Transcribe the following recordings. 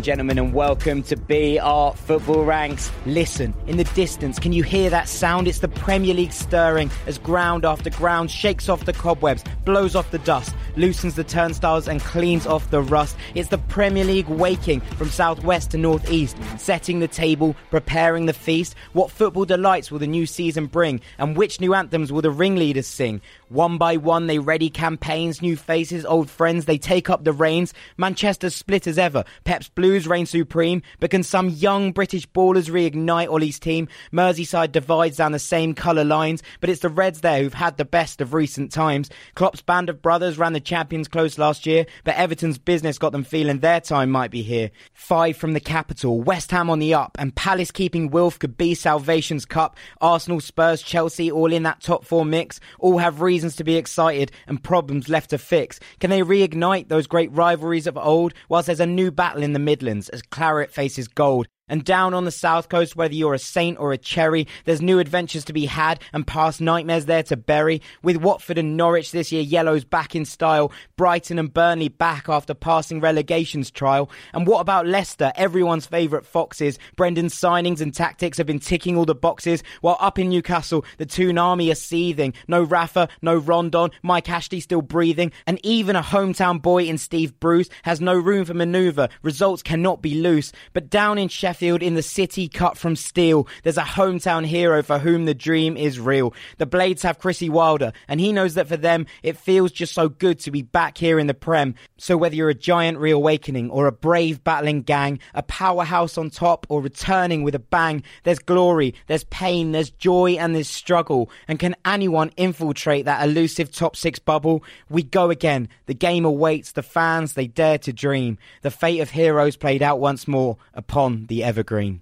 And gentlemen, and welcome to BR Football Ranks. Listen, in the distance, can you hear that sound? It's the Premier League stirring as ground after ground shakes off the cobwebs, blows off the dust, loosens the turnstiles, and cleans off the rust. It's the Premier League waking from southwest to northeast, setting the table, preparing the feast. What football delights will the new season bring, and which new anthems will the ringleaders sing? One by one, they ready campaigns, new faces, old friends, they take up the reins. Manchester's split as ever. Pep's Blues reign supreme, but can some young British ballers reignite Ole's team? Merseyside divides down the same colour lines, but it's the Reds there who've had the best of recent times. Klopp's band of brothers ran the champions close last year, but Everton's business got them feeling their time might be here. Five from the capital, West Ham on the up, and Palace keeping Wilf could be Salvation's Cup. Arsenal, Spurs, Chelsea all in that top four mix, all have reasons to be excited and problems left to fix. Can they reignite those great rivalries of old whilst there's a new battle in the Midlands as Claret faces gold? And down on the south coast, whether you're a saint or a cherry, there's new adventures to be had and past nightmares there to bury. With Watford and Norwich this year, Yellow's back in style. Brighton and Burnley back after passing relegation's trial. And what about Leicester, everyone's favourite foxes? Brendan's signings and tactics have been ticking all the boxes, while up in Newcastle, the Toon Army are seething. No Rafa, no Rondon, Mike Ashley still breathing, and even a hometown boy in Steve Bruce has no room for manoeuvre. Results cannot be loose. But down in Sheffield, Sheffield in the city cut from steel. There's a hometown hero for whom the dream is real. The Blades have Chrissy Wilder, and he knows that for them, it feels just so good to be back here in the Prem. So whether you're a giant reawakening or a brave battling gang, a powerhouse on top or returning with a bang, there's glory, there's pain, there's joy, and there's struggle. And can anyone infiltrate that elusive top six bubble? We go again. The game awaits the fans, they dare to dream. The fate of heroes played out once more upon the evergreen.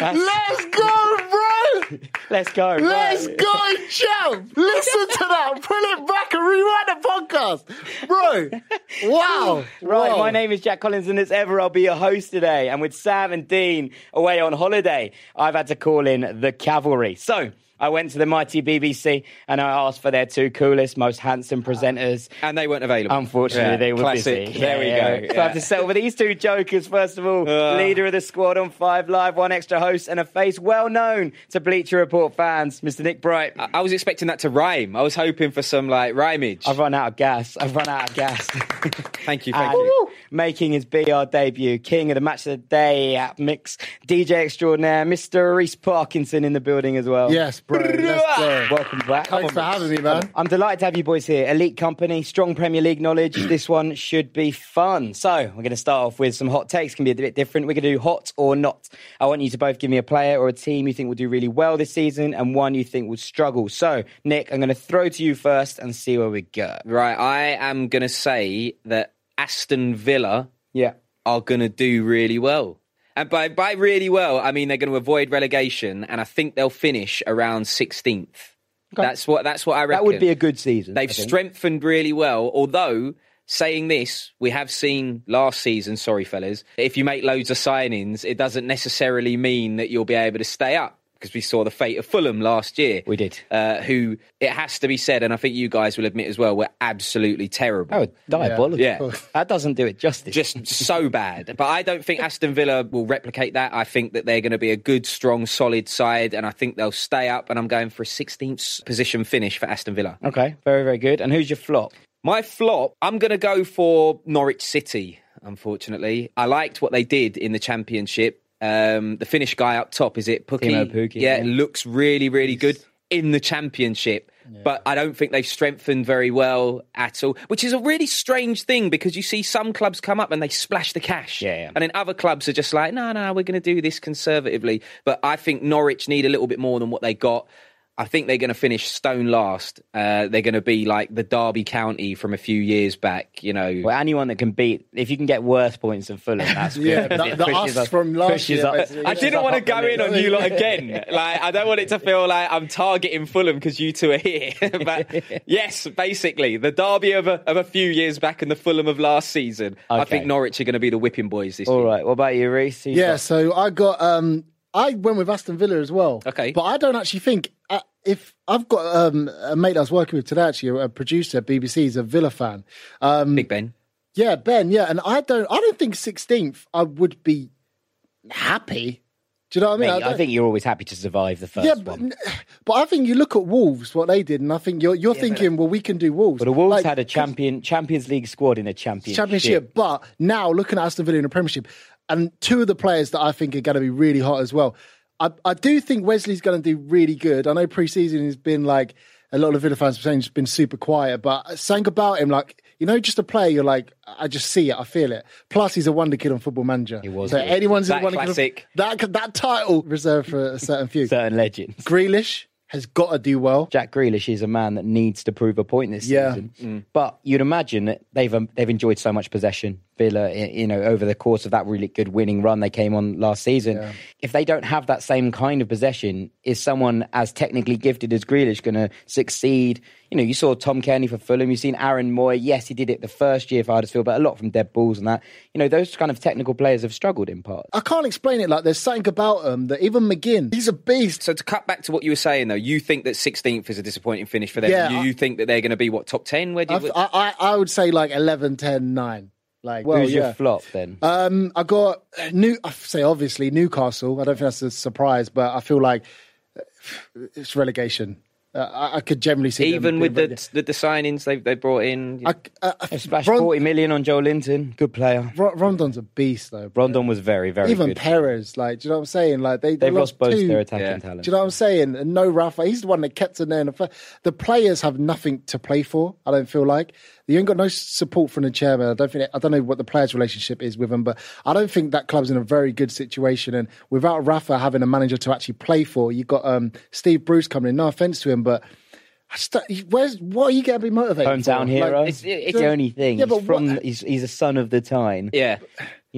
Let's go, bro! Let's go. Let's go, champ! Listen to that. Pull it back and rewind the podcast. Bro, wow. Right, Wow. my name is Jack Collins, and as ever, I'll be your host today. And with Sam and Dean away on holiday, I've had to call in the cavalry. So, I went to the mighty BBC and I asked for their two coolest, most handsome presenters. And they weren't available. Unfortunately, Yeah, they were classic. busy. There we Yeah, go. yeah. So I have to settle with these two jokers. First of all, Uh. leader of the squad on Five Live, one extra host, and a face well known to Bleacher Report fans, Mr. Nick Bright. I- I was expecting that to rhyme. I was hoping for some like rhymage. I've run out of gas. I've run out of gas. Thank you, thank And you. Making his BR debut, king of the match of the day at Mix, DJ extraordinaire, Mr. Reece Parkinson in the building as well. Yes, bro. Welcome back. Thanks for having me, man. I'm delighted to have you boys here. Elite company, strong Premier League knowledge. this one should be fun. So, we're going to start off with some hot takes. Can be a bit different. We're going to do hot or not. I want you to both give me a player or a team you think will do really well this season and one you think will struggle. So, Nick, I'm going to throw to you first and see where we go. Right, I am going to say that Aston Villa Yeah. are going to do really well. And by, by really well, I mean they're going to avoid relegation, and I think they'll finish around 16th. That's what that's what I reckon. That would be a good season. They've strengthened really well. Although saying this, we have seen last season. Sorry, fellas, if you make loads of signings, it doesn't necessarily mean that you'll be able to stay up. Because we saw the fate of Fulham last year. We did. Uh, who, it has to be said, and I think you guys will admit as well, were absolutely terrible. Oh, diabolical. Yeah. That doesn't do it justice. Just so bad. But I don't think Aston Villa will replicate that. I think that they're going to be a good, strong, solid side, and I think they'll stay up. And I'm going for a 16th position finish for Aston Villa. okay, very, very good. And who's your flop? My flop, I'm going to go for Norwich City, unfortunately. I liked what they did in the championship. Um, the Finnish guy up top, is it Pukki? Yeah, yeah. looks really, really good in the championship. But I don't think they've strengthened very well at all, which is a really strange thing because you see some clubs come up and they splash the cash. Yeah, yeah. And then other clubs are just like, no, no, we're going to do this conservatively. But I think Norwich need a little bit more than what they got. I think they're going to finish stone last. Uh, they're going to be like the Derby County from a few years back, you know. Well, anyone that can beat, if you can get worse points than Fulham, that's good. Yeah, because the- the pushes us from last year. I didn't want to go in on you lot again. Like, I don't want it to feel like I'm targeting Fulham because you two are here. but yes, basically, the derby of a, of a few years back and the Fulham of last season. I think Norwich are going to be the whipping boys this All year. right, what about you, Reece? Who's Yeah, got- so I got um I went with Aston Villa as well. Okay. But I don't actually think uh, if I've got um, a mate I was working with today, actually, a producer at BBC, he's a Villa fan. Um, Big Ben. Yeah, Ben. Yeah, and I don't. I don't think sixteenth. I would be happy. Do you know what I mean? Mate, I don't- think you're always happy to survive the first Yeah, but, one. but I think you look at Wolves, what they did, and I think you're you're thinking, well, we can do Wolves. But the Wolves Like, had a champion Champions League squad in a championship. championship. But now looking at Aston Villa in the Premiership, and two of the players that I think are going to be really hot as well. I, I do think Wesley's going to do really good. I know preseason has been like a lot of Villa fans are saying it's been super quiet, but something about him, like you know, just a player, you're like, I just see it, I feel it. Plus, he's a wonder kid on Football Manager. He was So good. anyone's That a wonder classic. kid. That that title reserved for a certain few. Certain legends. Grealish has got to do well. Jack Grealish is a man that needs to prove a point this Yeah. season. But you'd imagine that they've um, they've enjoyed so much possession. Villa, you know, over the course of that really good winning run they came on last season. If they don't have that same kind of possession, is someone as technically gifted as Grealish going to succeed? You know, you saw Tom Cairney for Fulham. You've seen Aaron Mooy. Yes, he did it the first year for Huddersfield, but a lot from dead balls and that. You know, those kind of technical players have struggled in part. I can't explain it. Like there's something about them that even McGinn, he's a beast. So to cut back to what you were saying, though, you think that 16th is a disappointing finish for them. Yeah, you, I- you think that they're going to be what top 10? Where do I, you? I, I I would say like 11, 10, 9. Like, well, Who's yeah. your flop then? Um, I got new. I say obviously Newcastle. I don't think that's a surprise, but I feel like uh, it's relegation. Uh, I, I could generally see Even being with the, relegated. the the signings they they brought in, I, uh, I, splashed Ron- 40 million on Joelinton. Good player. Ron- Rondon's a beast though. bro. Rondon was very, very Even good. Perez, like, do you know what I'm saying? Like they They've lost both two. their attacking Yeah. talent. Do you know what I'm saying? And no Rafa. He's the one that kept in there. In the, fir- the players have nothing to play for. I don't feel like you ain't got no support from the chairman. I don't think. I don't know what the players' relationship is with him, but I don't think that club's in a very good situation. And without Rafa having a manager to actually play for, you have got um, Steve Bruce coming in. No offense to him, but. I just Where's what are you going to be motivated? Hometown for? hero. Like, it's, it's the only thing. Yeah, he's but from. what- He's, he's a son of the Tyne. yeah.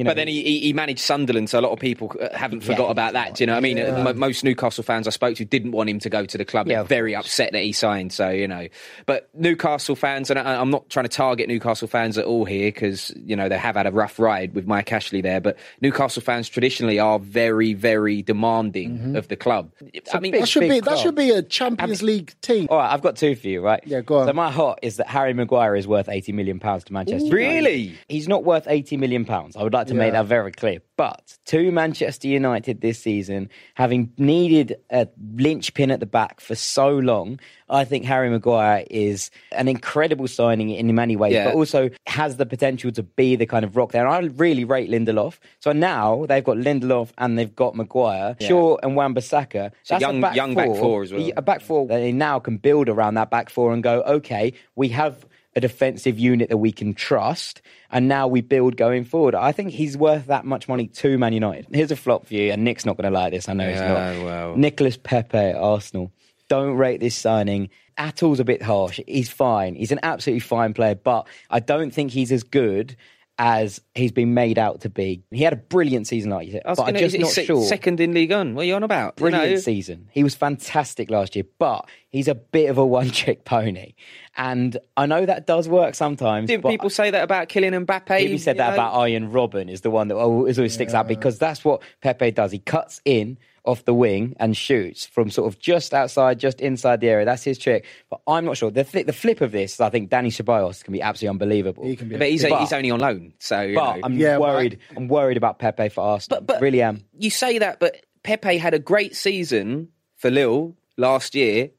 You know, but then he, he he managed Sunderland, so a lot of people uh, haven't forgot Yeah, about that. Do you know what I mean? Uh, mo- Most Newcastle fans I spoke to didn't want him to go to the club. Yeah, They're very upset that he signed. So you know, but Newcastle fans, and I, I'm not trying to target Newcastle fans at all here because you know they have had a rough ride with Mike Ashley there. But Newcastle fans traditionally are very very demanding of the club. I mean, big- That should big be that should be a Champions League team. All right, I've got two for you, right? Yeah, go on. So my hot is that Harry Maguire is worth eighty million pounds to Manchester. United. Really? He's not worth eighty million pounds. I would like to make that very clear. But to Manchester United this season, having needed a linchpin at the back for so long, I think Harry Maguire is an incredible signing in many ways, Yeah. but also has the potential to be the kind of rock there. And I really rate Lindelof. So now they've got Lindelof and they've got Maguire, Shaw and Wan-Bissaka. So That's young- back young back four as well. A back four they now can build around that back four and go, okay, we have a defensive unit that we can trust, and now we build going forward. I think he's worth that much money to Man United. Here's a flop for you, and Nick's not going to like this. I know he's not. well. Nicholas Pepe at Arsenal. Don't rate this signing. Attle's a bit harsh. He's fine. He's an absolutely fine player, but I don't think he's as good as he's been made out to be. He had a brilliant season, like you said, I was but I'm just he's not se- sure Second in League One. What are you on about? You brilliant know? season. He was fantastic last year, but he's a bit of a one trick pony. And I know that does work sometimes. Did but people say that about Kylian Mbappe? People said that know? about Arjen Robben is the one that always, always sticks out because that's what Pepe does. He cuts in off the wing and shoots from sort of just outside, just inside the area. That's his trick. But I'm not sure. The, th- the flip of this, I think Dani Ceballos can be absolutely unbelievable. He can be. But he's, But- he's only on loan, so you but know. I'm Yeah, but I- worried. I'm worried about Pepe for Arsenal. But, but really am. You say that, but Pepe had a great season for Lille last year,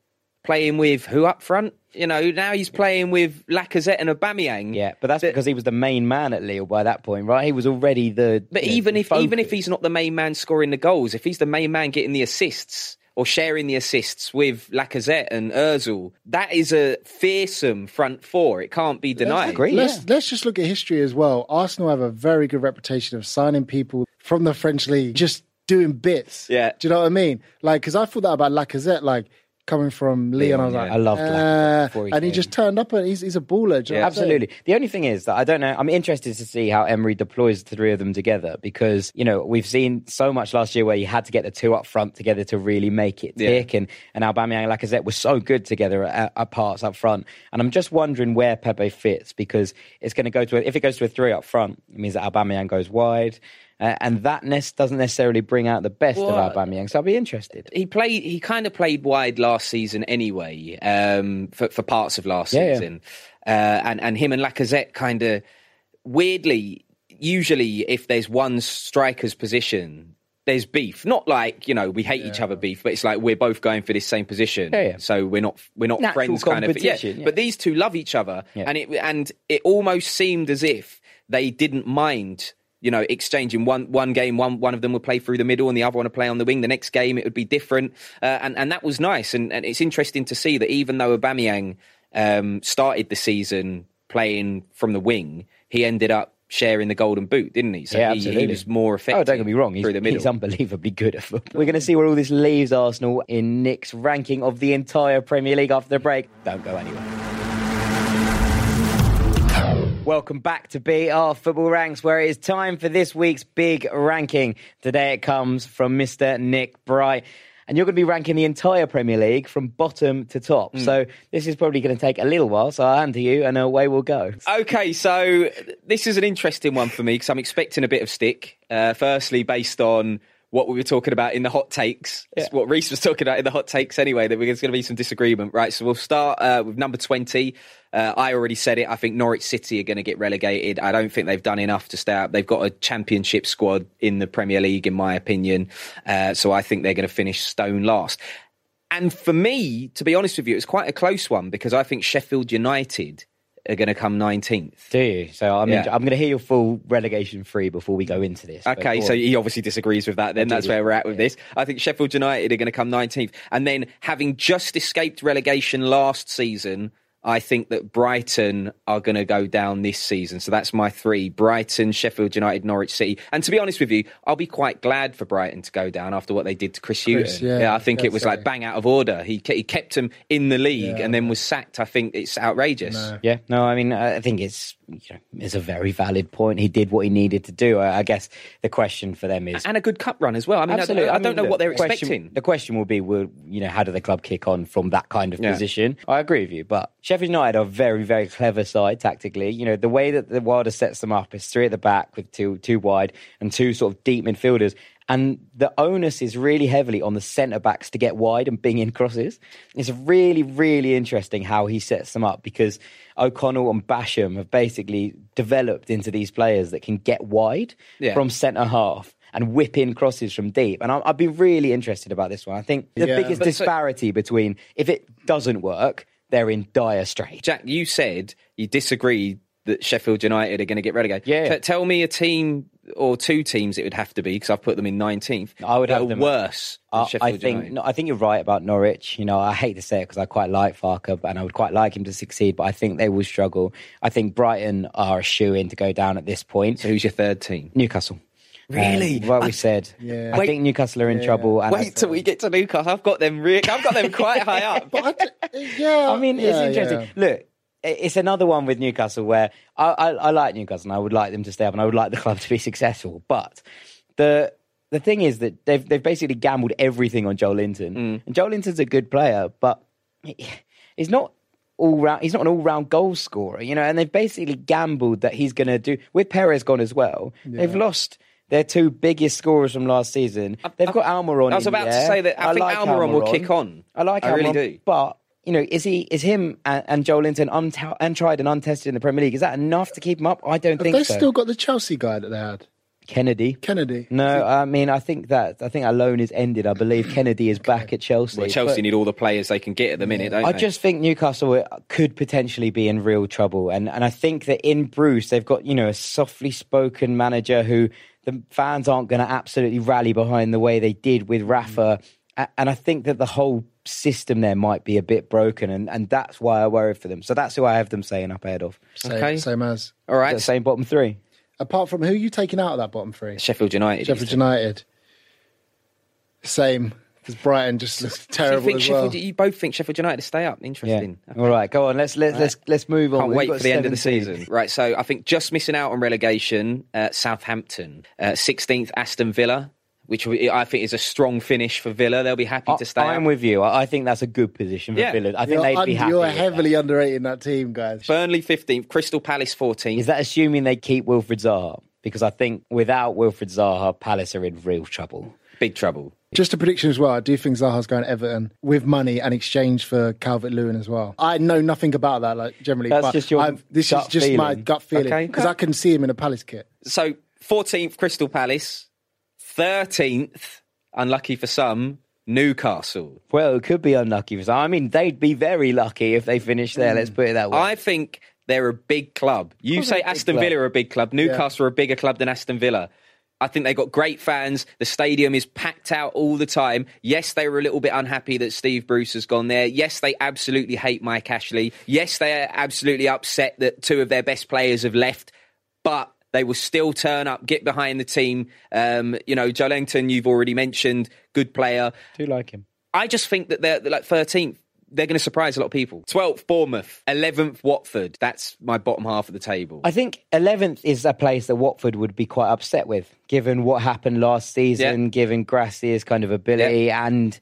playing with who up front? You know, now he's playing with Lacazette and Aubameyang. Yeah, but that's But- because he was the main man at Lille by that point, right? He was already the. But you know, even the if even if he's not the main man scoring the goals, if he's the main man getting the assists or sharing the assists with Lacazette and Özil, that is a fearsome front four. It can't be denied. agree. Let's yeah. let's just look at history as well. Arsenal have a very good reputation of signing people from the French league, just doing bits. Yeah. do you know what I mean? Like, because I thought that about Lacazette, like coming from Lyon. I was yeah. like, I loved Lacazette uh, he and he just turned up and he's he's a baller. do you know what I'm saying? Absolutely. The only thing is that I don't know. I'm interested to see how Emery deploys the three of them together because you know we've seen so much last year where you had to get the two up front together to really make it Yeah. tick, and and Aubameyang and Lacazette were so good together at, at parts up front. And I'm just wondering where Pepe fits because it's going to go to a, if it goes to a three up front, it means that Aubameyang goes wide. Uh, and that nest doesn't necessarily bring out the best Well, of Aubameyang, so I'll be interested. he played. He kind of played wide last season anyway, um, for for parts of last Yeah, yeah. season, Uh, and and him and Lacazette kind of weirdly, usually if there's one striker's position, there's beef. Not like you know we hate each other beef, but it's like we're both going for this same position. Yeah, yeah. So we're not we're not Natural friends kind of. Yeah. yeah. But these two love each other, Yeah. and it and it almost seemed as if they didn't mind. You know, exchanging one one game, one one of them would play through the middle, and the other one would play on the wing. The next game, it would be different, uh, and and that was nice. And, and it's interesting to see that even though Aubameyang um, started the season playing from the wing, he ended up sharing the golden boot, didn't he? So Yeah, he, he was more effective. Oh, don't get me wrong. He's, the he's unbelievably good at football. We're going to see where all this leaves Arsenal in Nick's ranking of the entire Premier League after the break. Don't go anywhere. Welcome back to BR Football Ranks, where it is time for this week's big ranking. Today it comes from Mr. Nick Bright. And you're going to be ranking the entire Premier League from bottom to top. So this is probably going to take a little while. So I'll hand to you and away we'll go. Okay, so this is an interesting one for me because I'm expecting a bit of stick. Uh, firstly, based on what we were talking about in the hot takes, It's what Reece was talking about in the hot takes anyway, that there's going to be some disagreement, right? So we'll start uh, with number 20. Uh, I already said it. I think Norwich City are going to get relegated. I don't think they've done enough to stay up. They've got a championship squad in the Premier League, in my opinion. Uh, so I think they're going to finish stone last. And for me, to be honest with you, it's quite a close one because I think Sheffield United are going to come 19th. Do you? So I'm, Yeah. I'm going to hear your full relegation free before we go into this. Okay, so he obviously disagrees with that. Then that's where we're at with this. I think Sheffield United are going to come 19th, and then having just escaped relegation last season, I think that Brighton are going to go down this season. So that's my three: Brighton, Sheffield United, Norwich City. And to be honest with you, I'll be quite glad for Brighton to go down after what they did to Chris, Chris, Hughton. yeah, I think it was say. like bang out of order. He he kept him in the league Yeah. and then was sacked. I think it's outrageous. Yeah, no, I mean, I think it's you know, it's a very valid point. He did what he needed to do. I, I guess the question for them is And a good cup run as well. I mean, I, Absolutely. I, don't know look, what they're question- expecting. The question will be, will you know, how do the club kick on from that kind of Yeah. position? I agree with you, but Sheffield United are very, very clever side tactically. You know, the way that the Wilder sets them up is three at the back with two two wide and two sort of deep midfielders. And the onus is really heavily on the centre backs to get wide and bing in crosses. It's really, really interesting how he sets them up because O'Connell and Basham have basically developed into these players that can get wide Yeah. from centre half and whip in crosses from deep. And I'd be really interested about this one. I think the Yeah. biggest But so- disparity between if it doesn't work, they're in dire straits. Jack, you said you disagreed that Sheffield United are going to get relegated. Yeah. T- tell me a team or two teams it would have to be because I've put them in 19th. I would have are them- worse. Than I, Sheffield I think United. no, I think you're right about Norwich. You know, I hate to say it because I quite like Farke, and I would quite like him to succeed, but I think they will struggle. I think Brighton are a shoe in to go down at this point. So who's your third team? Newcastle. Really? Um, what I- we said. Yeah. I Wait- think Newcastle are in trouble. And I- Wait till we get to Newcastle. I've got them. Re- I've got them quite high up. But I d- yeah, I mean, it's interesting. yeah. Look, i- it's another one with Newcastle where I, I, I like Newcastle and I would like them to stay up and I would like the club to be successful. But the the thing is that they've they've basically gambled everything on Joelinton, Mm. and Joelinton's a good player, but he's not. All round, he's not an all-round goal scorer, you know. And they've basically gambled that he's going to do. With Perez gone as well, they've lost their two biggest scorers from last season. They've got Almiron. I was about to say that I, think like Almiron will kick on. I like I Almiron, really do. but you know, is he is him and, and Joelinton unt- untried and untested in the Premier League? Is that enough to keep him up? I don't Have think they so. still got the Chelsea guy that they had? Kennedy. Kennedy. No, I mean, I think that I think our loan is ended. I believe Kennedy is back at Chelsea. Well, Chelsea But need all the players they can get at the minute, don't I they? just think Newcastle could potentially be in real trouble, and and I think that in Bruce they've got you know a softly spoken manager who the fans aren't going to absolutely rally behind the way they did with Rafa, A- and I think that the whole system there might be a bit broken, and and that's why I worry for them. So that's who I have them saying up ahead of. Same, Okay. same as. all right. The same bottom three. Apart from who are you taking out of that bottom three? Sheffield United. Sheffield United. Same. Because Brighton just looks So you terrible think as well. You both think Sheffield United to stay up? Yeah. Interesting. All right, go on. Let's let's let's let's move on. Can't We've wait got for the end of the season. Right, so I think just missing out on relegation, uh, Southampton, uh, 16th Aston Villa, which I think is a strong finish for Villa. They'll be happy to stay I'm up. with you. I I think that's a good position for Yeah. Villa. I think You're, they'd un- be happy. you're with that. heavily underrating that team, guys. Burnley 15th, Crystal Palace 14th. Is that assuming they keep Wilfred Zaha? Because I think without Wilfred Zaha, Palace are in real trouble. big trouble. Just a prediction as well. I do think Zaha's going to Everton with money and exchange for Calvert Lewin as well. I know nothing about that, like generally. That's but just your I've- this gut is just my gut feeling Okay. because I can see him in a Palace kit. So 14th, Crystal Palace. 13th, unlucky for some, Newcastle. Well, it could be unlucky for some. I mean, they'd be very lucky if they finished there. Let's put it that way. I think they're a big club. You say Aston club. Villa are a big club. Newcastle are a bigger club than Aston Villa. I think they've got great fans. The stadium is packed out all the time. Yes, they were a little bit unhappy that Steve Bruce has gone there. Yes, they absolutely hate Mike Ashley. Yes, they are absolutely upset that two of their best players have left. But they will still turn up, get behind the team. Um, you know, Joelinton, you've already mentioned, good player. do like him. I just think that they're, they're like 13th. They're going to surprise a lot of people. 12th, Bournemouth. 11th, Watford. That's my bottom half of the table. I think 11th is a place that Watford would be quite upset with, given what happened last season, Yeah. given Gracia's kind of ability. And,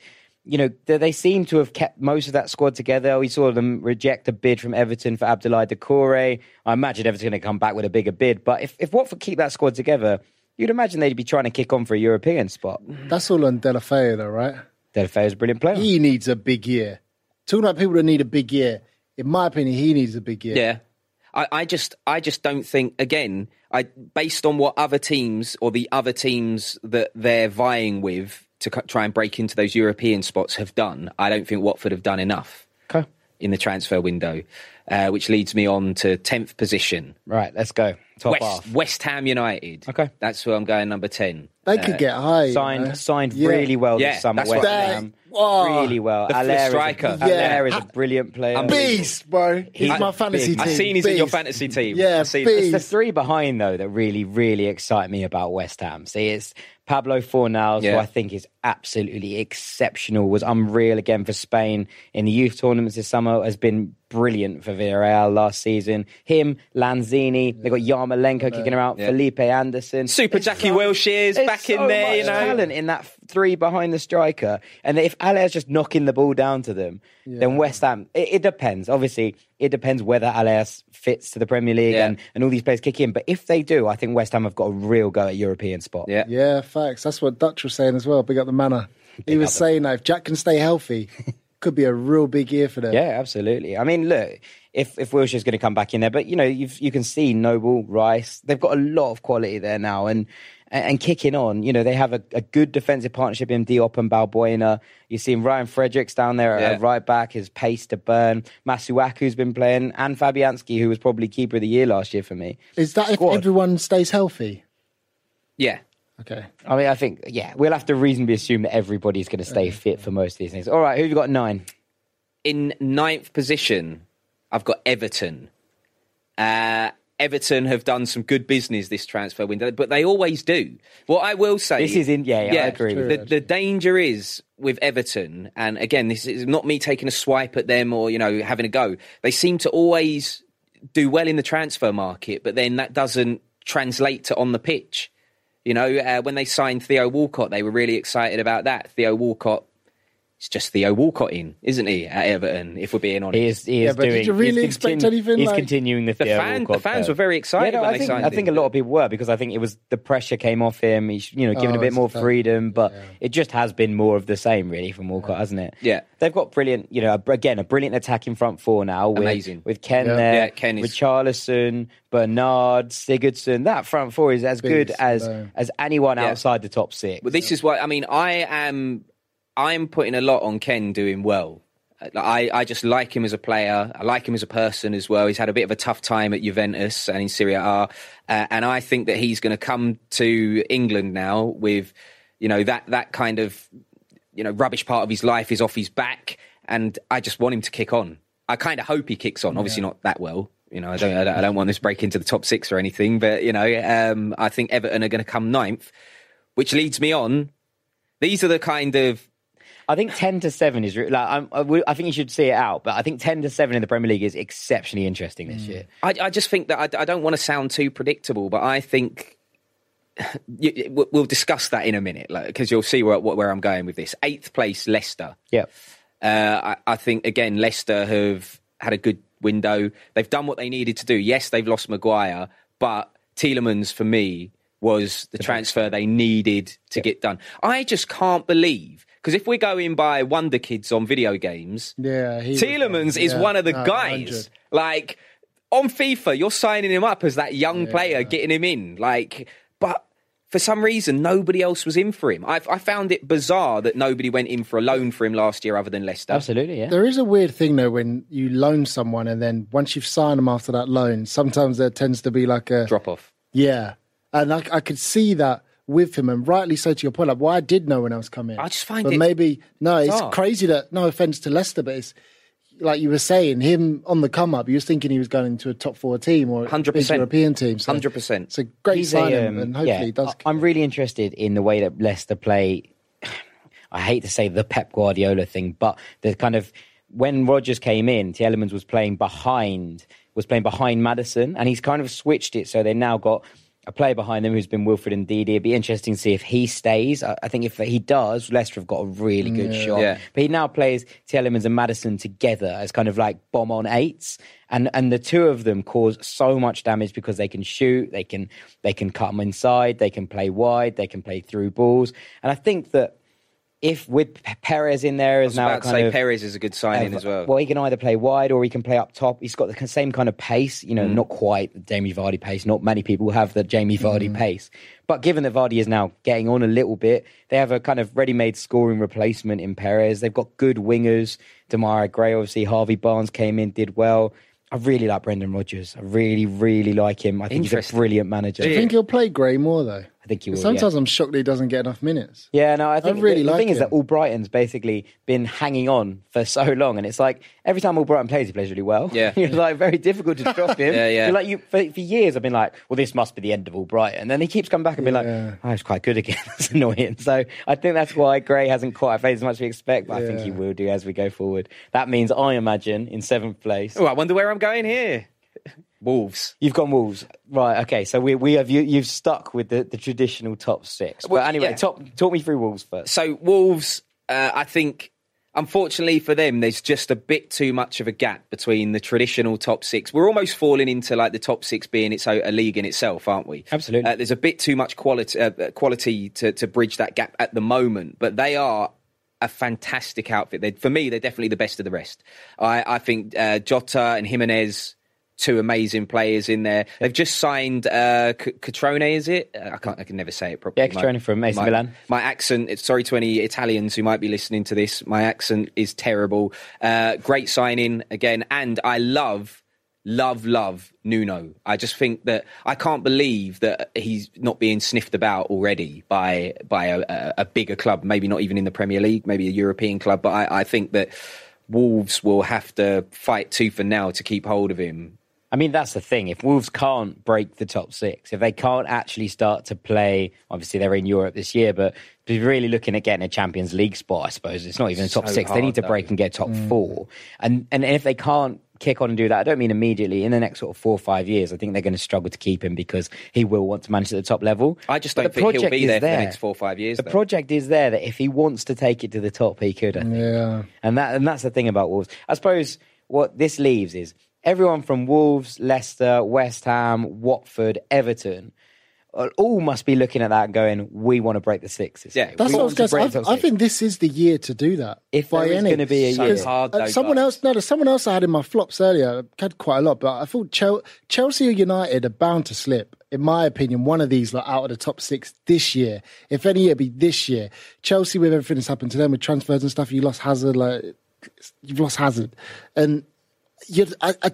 you know, they, they seem to have kept most of that squad together. We saw them reject a bid from Everton for Abdoulaye Doucouré. I imagine Everton's going to come back with a bigger bid. But if, if Watford keep that squad together, you'd imagine they'd be trying to kick on for a European spot. That's all on Deulofeu, though, right? Deulofeu's a brilliant player. He needs a big year. Talking about people that need a big year, in my opinion, he needs a big year. Yeah. I, I just I just don't think again, I based on what other teams or the other teams that they're vying with to try and break into those European spots have done, I don't think Watford have done enough Okay. in the transfer window. Uh, which leads me on to tenth position. Right, let's go. Top West, half. West Ham United. Okay. That's where I'm going number ten. They could get high. you Signed know? signed Yeah. really well Yeah, this summer. that's West what- Ham. Whoa. Really well. The- the Haller is a- striker. Haller is a brilliant player. Unbelievable. Beast, bro. He's I- my fantasy big. team. I've seen he's in your fantasy team. Yeah, I've seen beast. It's the three behind though that really, really excite me about West Ham. See, it's Pablo Fornals, who Yeah. I think is absolutely exceptional, was unreal again for Spain in the youth tournaments this summer, has been brilliant for Villarreal last season. Him, Lanzini, they got Yarmolenko kicking around, Yeah. Felipe Anderson. Super It's Jackie so- Wilshere's there's back in there, much you know. talent in that three behind the striker. And if Haller's just knocking the ball down to them, then West Ham, it, it depends. Obviously, it depends whether Alaire fits to the Premier League Yeah. and, and all these players kick in. But if they do, I think West Ham have got a real go at European spot. Yeah. Yeah, facts. That's what Dutch was saying as well. Big up the manor. He was saying that if Jack can stay healthy, could be a real big year for them. Yeah, absolutely. I mean, look, if if Wilshere's going to come back in there, but you know, you've, you can see Noble, Rice, they've got a lot of quality there now, and and, and kicking on, you know, they have a, a good defensive partnership in Diop and Balbuena. You're seeing Ryan Fredericks down there Yeah. at right back, his pace to burn. Masuaku's been playing, and Fabianski, who was probably keeper of the year last year for me. Is that if everyone stays healthy? Yeah. Okay. I mean, I think, yeah, we'll have to reasonably assume that everybody's going to stay fit for most of these things. All right, who have you got nine? in ninth position, I've got Everton. Uh, Everton have done some good business this transfer window, but they always do. What I will say, This is in- yeah, yeah, I agree with The, the danger is with Everton, and again, this is not me taking a swipe at them or you know having a go. They seem to always do well in the transfer market, but then that doesn't translate to on the pitch. You know, uh, when they signed Theo Walcott, they were really excited about that. Theo Walcott, it's just Theo Walcott in, isn't he, at Everton? If we're being honest. He is, he Yeah, is but did you really he's expect anything He's like- continuing the The Theo fan- Walcott the fans curve. were very excited Yeah, no, when I they think, signed I think a lot of people were because I think it was the pressure came off him. He's you know given Oh, a bit more the fact- freedom, but it just has been more of the same really from Walcott, hasn't it? Yeah. they've got brilliant. You know, again a brilliant attacking front four now. With, Amazing. with Kean Yeah. there, Yeah, Kean is- with Charlison, Bernard, Sigurdsson. That front four is as good as no. as anyone Yeah. outside the top six. But this is what I mean. I am, I'm putting a lot on Kean doing well. I, I just like him as a player. I like him as a person as well. He's had a bit of a tough time at Juventus and in Serie A, uh, and I think that he's going to come to England now with, you know, that that kind of, you know, rubbish part of his life is off his back, and I just want him to kick on. I kind of hope he kicks on. Obviously, not that well. You know, I don't, I don't, I don't want this break into the top six or anything, but you know, um, I think Everton are going to come ninth, which leads me on. These are the kind of I think ten to seven is like I'm, I, w- I think you should see it out, but I think ten to seven in the Premier League is exceptionally interesting this year. I, I just think that I, I don't want to sound too predictable, but I think we'll- discuss that in a minute because you'll see where, where I'm going with this. Eighth place, Leicester. Yeah. Uh, I, I think again, Leicester have had a good window. They've done what they needed to do. Yes, they've lost Maguire, but Tielemans for me was the transfer they needed to get done. I just can't believe because if we're going by Wonder Kids on video games, Yeah, he was- Tielemans is yeah, one of the no, guys. 100. Like on FIFA, you're signing him up as that young player, getting him in. Like, but for some reason, nobody else was in for him. I, I found it bizarre that nobody went in for a loan for him last year, other than Leicester. Absolutely, yeah. There is a weird thing though when you loan someone and then once you've signed them after that loan, sometimes there tends to be like a Drop off. yeah, and I, I could see that with him, and rightly so to your point. Like, well, I did know when I was coming. I just find but it maybe no, it's crazy that no offense to Leicester, but it's like you were saying, him on the come up. You was thinking he was going into a top four team or a big 100%. European team. So 100%. It's a great He's signing, a, um, and hopefully yeah, he does. I'm really interested in the way that Leicester play. I hate to say the Pep Guardiola thing, but the kind of when Rodgers came in, Tielemans was playing behind was playing behind Maddison, and he's kind of switched it so they now got a player behind them who's been Wilfred Ndidi. It'd be interesting to see if he stays. I, I think if he does, Leicester have got a really good shot. Yeah. But he now plays Tielemans and Maddison together as kind of like bomb on eights, and and the two of them cause so much damage because they can shoot, they can they can cut them inside, they can play wide, they can play through balls, and I think that if with Perez in there as was now about to kind say of Perez is a good signing as well. well, he can either play wide or he can play up top. He's got the same kind of pace, you know, Mm. not quite the Jamie Vardy pace. Not many people have the Jamie Vardy Mm. pace. But given that Vardy is now getting on a little bit, they have a kind of ready-made scoring replacement in Perez. They've got good wingers. Demarai Gray, obviously, Harvey Barnes came in, did well. I really like Brendan Rodgers. I really, really like him. I think he's a brilliant manager. Do you think he'll play Gray more though? I think he will. Sometimes yeah. I'm shocked that he doesn't get enough minutes. Yeah, no, I think really the, the like thing is that Albrighton's basically been hanging on for so long, and it's like every time Albrighton plays, he plays really well. Yeah. it's like very difficult to drop him. Yeah, yeah. You're like you for, for years, I've been like, well, this must be the end of Albrighton, and then he keeps coming back and being Yeah. like, oh, it's quite good again. It's annoying. So I think that's why Gray hasn't quite played as much as we expect, but I think he will do as we go forward. That means I imagine in seventh place. oh, I wonder where I'm going here. Wolves. You've gone Wolves, right? Okay, so we we have you you've stuck with the, the traditional top six. Well, but anyway, yeah. top, talk me through Wolves first. So Wolves, uh, I think, unfortunately for them, there's just a bit too much of a gap between the traditional top six. We're almost falling into like the top six being its own, a league in itself, aren't we? Absolutely. Uh, there's a bit too much quality uh, quality to, to bridge that gap at the moment, but they are. A fantastic outfit. They, for me, they're definitely the best of the rest. I, I think uh, Jota and Jimenez, two amazing players in there. They've just signed uh, C- Cutrone, is it? Uh, I can't. I can never say it properly. Yeah, Cutrone from AC my, Milan. My accent, sorry to any Italians who might be listening to this, my accent is terrible. Uh, great signing again, and I love, love, love Nuno. I just think that I can't believe that he's not being sniffed about already by by a, a, a bigger club, maybe not even in the Premier League, maybe a European club, but I, I think that Wolves will have to fight tooth and nail to keep hold of him. I mean, that's the thing. If Wolves can't break the top six, if they can't actually start to play, obviously they're in Europe this year, but to be really looking at getting a Champions League spot, I suppose it's not even a top So six. They need to hard, break though. and get top mm. four. And and if they can't kick on and do that, I don't mean immediately. In the next sort of four or five years, I think they're going to struggle to keep him because he will want to manage at the top level. I just But don't the think he'll project be is there, for the next four or five years. The though. project is there that if he wants to take it to the top, he could. I think. Yeah. And that and that's the thing about Wolves. I suppose what this leaves is everyone from Wolves, Leicester, West Ham, Watford, Everton, uh, all must be looking at that and going, "We want to break the six. this Yeah, year. That's We what I was going to say. I think this is the year to do that. If by there is any. gonna be a So year. hard, Uh, though, someone guys. else, no, someone else I had in my flops earlier. I had quite a lot, but I thought Chel- Chelsea or United are bound to slip. In my opinion, one of these like out of the top six this year. If any, it'd be this year. Chelsea with everything that's happened to them with transfers and stuff. You lost Hazard, like you've lost Hazard, and you, I, I,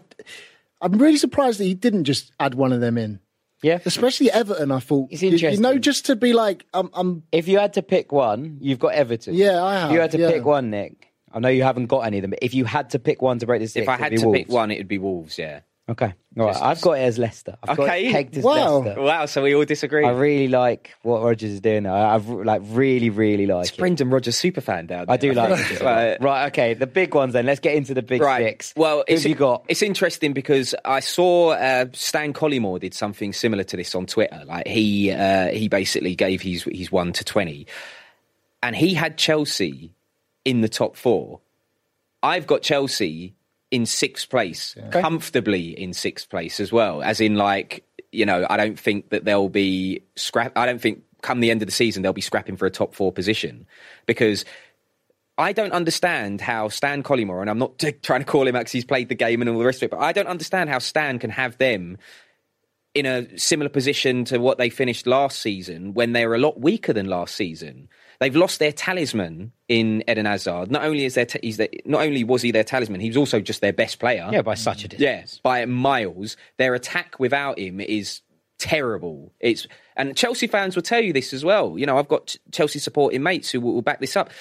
I'm really surprised that he didn't just add one of them in. yeah. Especially Everton, I thought. It's You- You know, just to be like, I'm, I'm If you had to pick one, you've got Everton. Yeah, I have, If you had to yeah. pick one, Nick. I know you haven't got any of them, but if you had to pick one to break the six, if I had to Wolves. pick one, it would be Wolves. Yeah. Okay, all right. Just- I've got it as Leicester. I've got Okay. it pegged as Wow. Leicester. Wow. So we all disagree. I really like what Rodgers is doing. I, I've like really, really like it. Brendan Rodgers super fan down there. I do like it. Right. right, okay. The big ones then. Let's get into the big Right. six. Well, Who it's, have you got? It's interesting because I saw uh, Stan Collymore did something similar to this on Twitter. Like he uh, he basically gave his his one to twenty, and he had Chelsea in the top four. I've got Chelsea in sixth place, comfortably in sixth place as well. As in, like you know, I don't think that they'll be scrap. I don't think come the end of the season they'll be scrapping for a top four position because I don't understand how Stan Collymore, and I'm not t- trying to call him out because he's played the game and all the rest of it, but I don't understand how Stan can have them in a similar position to what they finished last season when they were a lot weaker than last season. They've lost their talisman in Eden Hazard. Not only is their, t- he's their, not only was he their talisman, he was also just their best player. Yeah, by such a distance. Yeah, by miles. Their attack without him is terrible. It's and Chelsea fans will tell you this as well. You know, I've got Chelsea supporting mates who will, will back this up.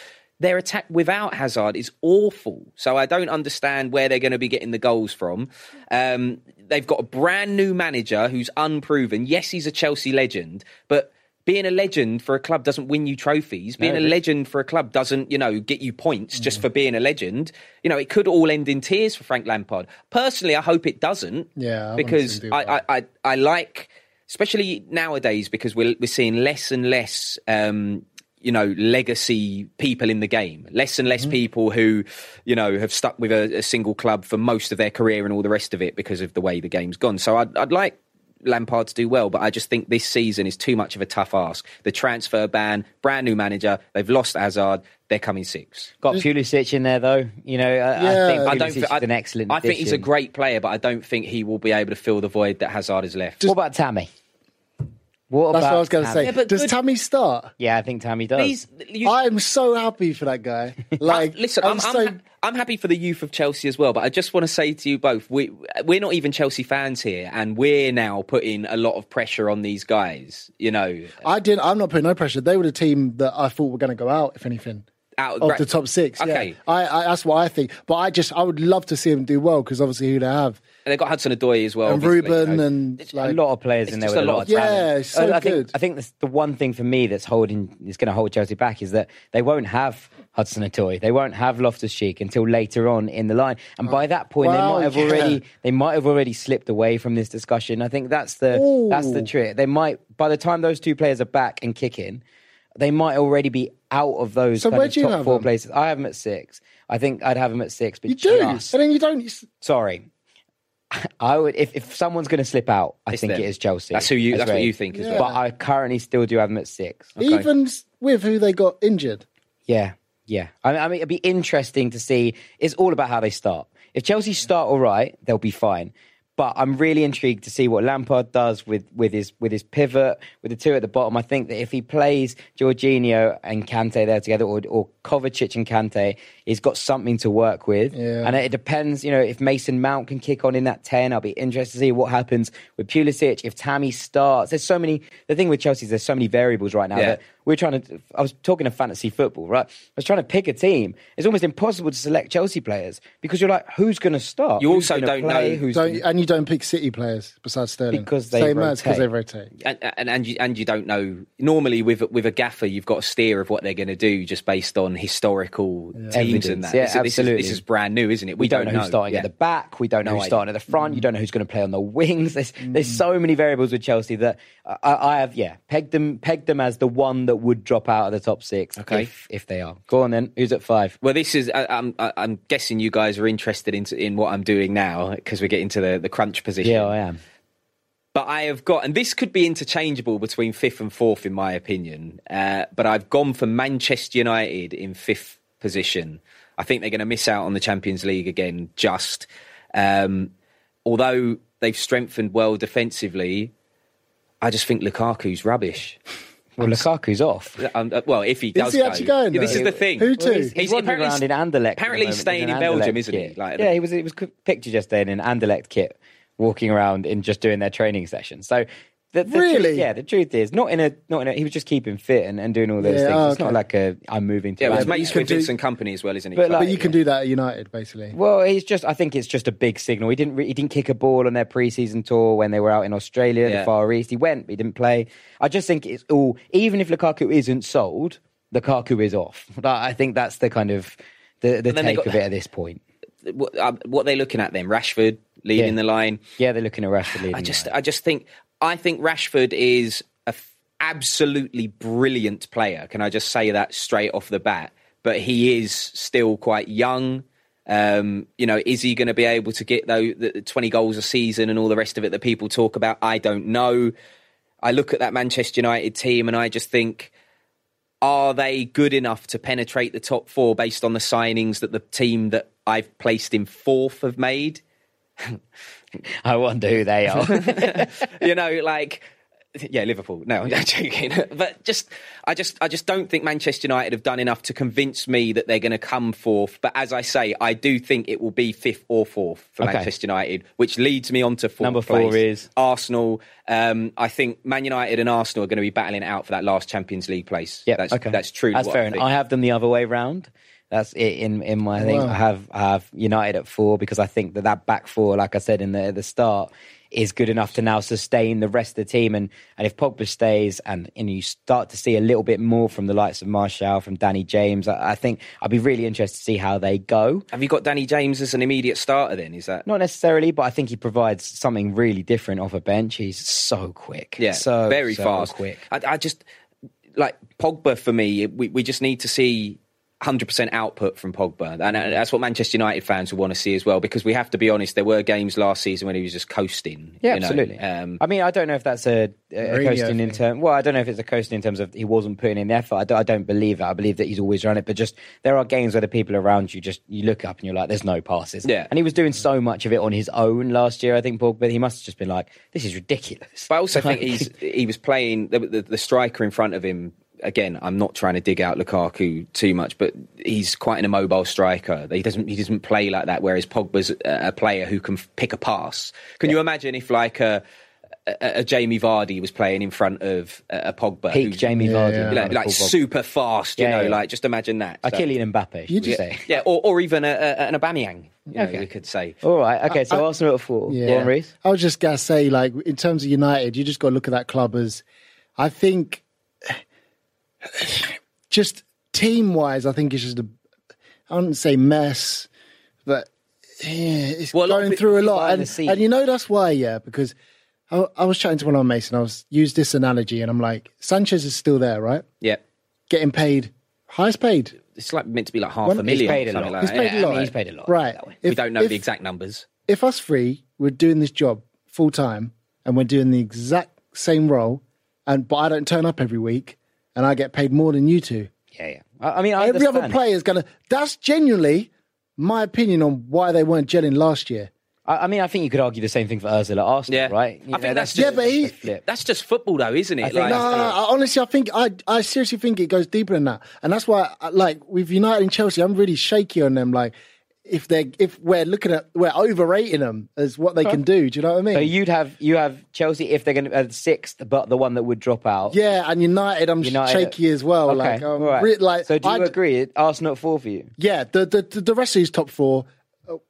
Their attack without Hazard is awful. So I don't understand where they're going to be getting the goals from. Um, they've got a brand new manager who's unproven. Yes, he's a Chelsea legend, but being a legend for a club doesn't win you trophies. Being No, a legend for a club doesn't, you know, get you points just for being a legend. You know, it could all end in tears for Frank Lampard. Personally, I hope it doesn't. Yeah, I because do I, I, I, I like, especially nowadays, because we're we're seeing less and less. Um, you know, legacy people in the game. Less and less Mm-hmm. people who, you know, have stuck with a, a single club for most of their career and all the rest of it because of the way the game's gone. So I'd, I'd like Lampard to do well, but I just think this season is too much of a tough ask. The transfer ban, brand new manager, they've lost Hazard, they're coming six. Got Pulisic in there though. You know, I, Yeah. I think I don't. Pulisic thi- is I, an excellent. I think he's a great player, but I don't think he will be able to fill the void that Hazard has left. What about Tammy? What That's about what I was going to say. Yeah, but Does good- Tammy start? Yeah, I think Tammy does. These, you, I'm so happy for that guy. Like, I- listen, I'm, I'm, so. I'm, I'm happy for the youth of Chelsea as well, but I just want to say to you both, we, we're not even Chelsea fans here, and we're now putting a lot of pressure on these guys. You know, I didn't. I'm not putting no pressure. They were the team that I thought were going to go out, if anything, out of gra- the top six. yeah. Okay. I, I that's what I think. But I just, I would love to see them do well because obviously who they have and they've got Hudson Odoi as well, and obviously, you Ruben know. and a lot of players it's in there with a a lot lot of of talent. Yeah, it's so I, I think good. I think that's the one thing for me that's holding is going to hold Chelsea back is that they won't have Hudson Odoi, they won't have Loftus Cheek until later on in the line, and by oh, that point Wow, they might have yeah. already they might have already slipped away from this discussion. I think that's the Ooh. that's the trick. They might by the time those two players are back and kicking. They might already be out of those So kind where of do you top have four them? places. I have them at six. I think I'd have them at six, but you do, just and then you don't. sorry. I would if, if someone's going to slip out, I It's think them. it is Chelsea. That's who you- that's what you think as well. But I currently still do have them at six. Even with who they got injured. Yeah, yeah. I mean, I mean, it'd be interesting to see. It's all about how they start. If Chelsea start all right, they'll be fine. But I'm really intrigued to see what Lampard does with, with his with his pivot, with the two at the bottom. I think that if he plays Jorginho and Kante there together, or, or Kovacic and Kante, he's got something to work with. Yeah. And it depends, you know, if Mason Mount can kick on in that 10, I'll be interested to see what happens with Pulisic. If Tammy starts, there's so many, the thing with Chelsea is there's so many variables right now Yeah. that we're trying to, I was talking of fantasy football, right? I was trying to pick a team. It's almost impossible to select Chelsea players because you're like, who's going to start? You also don't play? know- Who's Don't, gonna- and you don't pick City players besides Sterling Because they Same as because rotate. they rotate. and, and and you and you don't know. Normally, with with a gaffer, you've got a steer of what they're going to do just based on historical teams Evidence. and that. Yeah, this, this absolutely. Is, this is brand new, isn't it? we, don't, know who's starting Yeah. at the back. We don't know No who's idea. starting at the front. You don't know who's going to play on the wings. There's there's Mm. so many variables with Chelsea that I, I have yeah pegged them pegged them as the one that would drop out of the top six. Okay. if, if they are. Go on then. Who's at five? Well, this is. I, I'm. I'm guessing you guys are interested in in what I'm doing now because we're getting to the the crunch position. Yeah, I am. But I have got, and this could be interchangeable between fifth and fourth, in my opinion. Uh, but I've gone for Manchester United in fifth position. I think they're going to miss out on the Champions League again. Just um, although they've strengthened well defensively, I just think Lukaku's rubbish. Well, Lukaku's off. Um, uh, well, if he Is does, he go. actually going, Yeah, this is the thing. Who to? Well, he's, he's He's wandering apparently- around in Anderlecht. apparently moment, staying in in Belgium, Anderlecht isn't he? Like- yeah, he was. It was pictured just yesterday in an Anderlecht kit, walking around in just doing their training session. So. The, the Really? Truth, yeah, the truth is not in a not in a. He was just keeping fit and, and doing all those Yeah, things. oh, It's not like a I'm moving to. Yeah, well, he's Anderlecht. mates with do- Vincent Kompany as well, isn't he? But, like- But you can do that at United, basically. Well, he's just. I think it's just a big signal. He didn't. Re- he didn't kick a ball on their preseason tour when they were out in Australia, Yeah. the Far East. He went, but he didn't play. I just think it's all. Even if Lukaku isn't sold, Lukaku is off. I think that's the kind of the the And then they take got- of it at this point. what, uh, what they're looking at then? Rashford leading Yeah. the line. Yeah, they're looking at Rashford leading. I just, the I just think, I think Rashford is a f- absolutely brilliant player. Can I just say that straight off the bat? But he is still quite young. Um, you know, is he going to be able to get those the 20 goals a season and all the rest of it that people talk about? I don't know. I look at that Manchester United team and I just think, are they good enough to penetrate the top four based on the signings that the team that I've placed in fourth have made? I wonder who they are. you know, like yeah, Liverpool. No, I'm joking. but just, I just, I just don't think Manchester United have done enough to convince me that they're going to come fourth. But as I say, I do think it will be fifth or fourth for Okay. Manchester United, which leads me on to fourth Number four place. is? Arsenal. Um, I think Man United and Arsenal are going to be battling it out for that last Champions League place. Yeah, that's okay. that's true. That's fair. I enough. I have them the other way round. That's it in in my thing. I have I have United at four because I think that that back four, like I said in the at the start, is good enough to now sustain the rest of the team. And and if Pogba stays and and you start to see a little bit more from the likes of Martial, from Danny James, I, I think I'd be really interested to see how they go. Have you got Danny James as an immediate starter? Then is that Not necessarily, but I think he provides something really different off a bench. He's so quick. Yeah, so very so fast. quick. I, I just like Pogba for me. We we just need to see. 100% output from Pogba. And that's what Manchester United fans will want to see as well, because we have to be honest, there were games last season when he was just coasting. Yeah, you know. absolutely. Um, I mean, I don't know if that's a, a coasting in terms. Well, I don't know if it's a coasting in terms of he wasn't putting in the effort. I don't, I don't believe that. I believe that he's always run it. But just there are games where the people around you just you look up and you're like, "There's no passes." Yeah. and he was doing so much of it on his own last year. I think, Pogba. he must have just been like, "This is ridiculous." But I also think he's he was playing the, the, the striker in front of him. Again, I'm not trying to dig out Lukaku too much, but he's quite an immobile striker. He doesn't he doesn't play like that. Whereas Pogba's a, a player who can f- pick a pass. Can you imagine if like a, a, a Jamie Vardy was playing in front of a, a Pogba, peak who- Jamie Yeah, Vardy, yeah. like, like super fast? You Yeah, know, yeah. like just imagine that. a So- Kylian Mbappe. You You just- say. yeah, or, or even a, a, an Aubameyang. You, know, Okay. you could say. All right. Okay. So I- Arsenal at four. Yeah. Go on, Reece. I was just gonna say, like, in terms of United, you just got to look at that club as, I think, just team wise, I think it's just a, I wouldn't say mess, but yeah, it's Well, a lot of going pe- through a lot, and and you know that's why, yeah, because. I, I was chatting to one of my mates and I was used this analogy and I'm like, Sanchez is still there, right? Yeah, Getting paid, highest paid. it's like meant to be like half Well, a he's million. paid a something lot. Like He's that. paid Yeah, a I lot. mean, He's paid a lot. Right. that way. we don't know if- the exact numbers. if us three were doing this job full time and we're doing the exact same role, and but I don't turn up every week and I get paid more than you two, Yeah, yeah. I, I mean, I every other player is gonna. That's genuinely my opinion on why they weren't gelling last year. I, I mean, I think you could argue the same thing for Ozil at Arsenal, Yeah. right? I think that's just just- Yeah, but he- the. That's just football, though, isn't it? I Like, No, no, no, I- honestly, I think I, I seriously think it goes deeper than that, and that's why, like with United and Chelsea, I'm really shaky on them. Like, if they're if we're looking at we're overrating them as what they can do. Do you know what I mean? So you'd have you have Chelsea if they're going to uh, sixth, but the one that would drop out. yeah, and United, I'm United- shaky as well. Okay, Like, um, all right. re- like, so do you I'd- agree? Arsenal at four for you? Yeah, the the the the rest of these top four,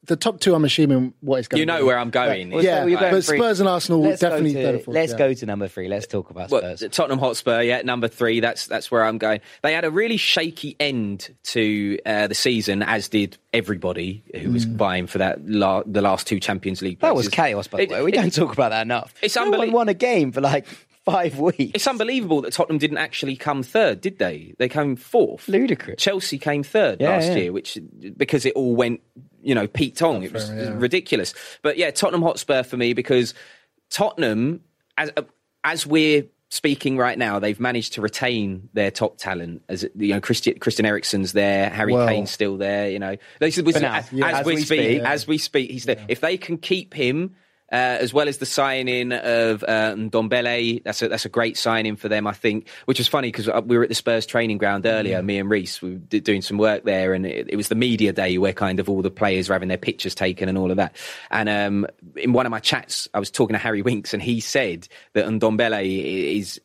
the top two, I'm assuming what is going. You know where I'm going. Well, Yeah, you're going but three. Spurs and Arsenal Let's definitely go third to, and Let's yeah. go to number three. Let's talk about Well, Spurs. Tottenham Hotspur, yeah, number three. That's that's where I'm going. They had a really shaky end to uh, the season, as did everybody who was buying for that la- the last two Champions League. that was chaos, by the It- way. We it- don't talk about that enough. It's no one won a game for like five weeks. It's unbelievable that Tottenham didn't actually come third, did they? They came fourth. Ludicrous. Chelsea came third Yeah, last yeah. year, which because it all went, you know, Pete Tong. It was yeah. ridiculous. But yeah, Tottenham Hotspur for me because Tottenham, as uh, as we're speaking right now, they've managed to retain their top talent. As you know, Christian Christian Eriksen's there, Harry Well- Kane's still there. You know, this is, now, as, yeah, as as we, we speak, speak. as we speak, he's there. If they can keep him. Uh, as well as the signing of uh, Ndombele, that's a, that's a great signing for them, I think. Which was funny because we were at the Spurs training ground earlier. Me and Reece we were doing some work there, and it, it was the media day where kind of all the players were having their pictures taken and all of that. And um, in one of my chats, I was talking to Harry Winks, and he said that Ndombele is,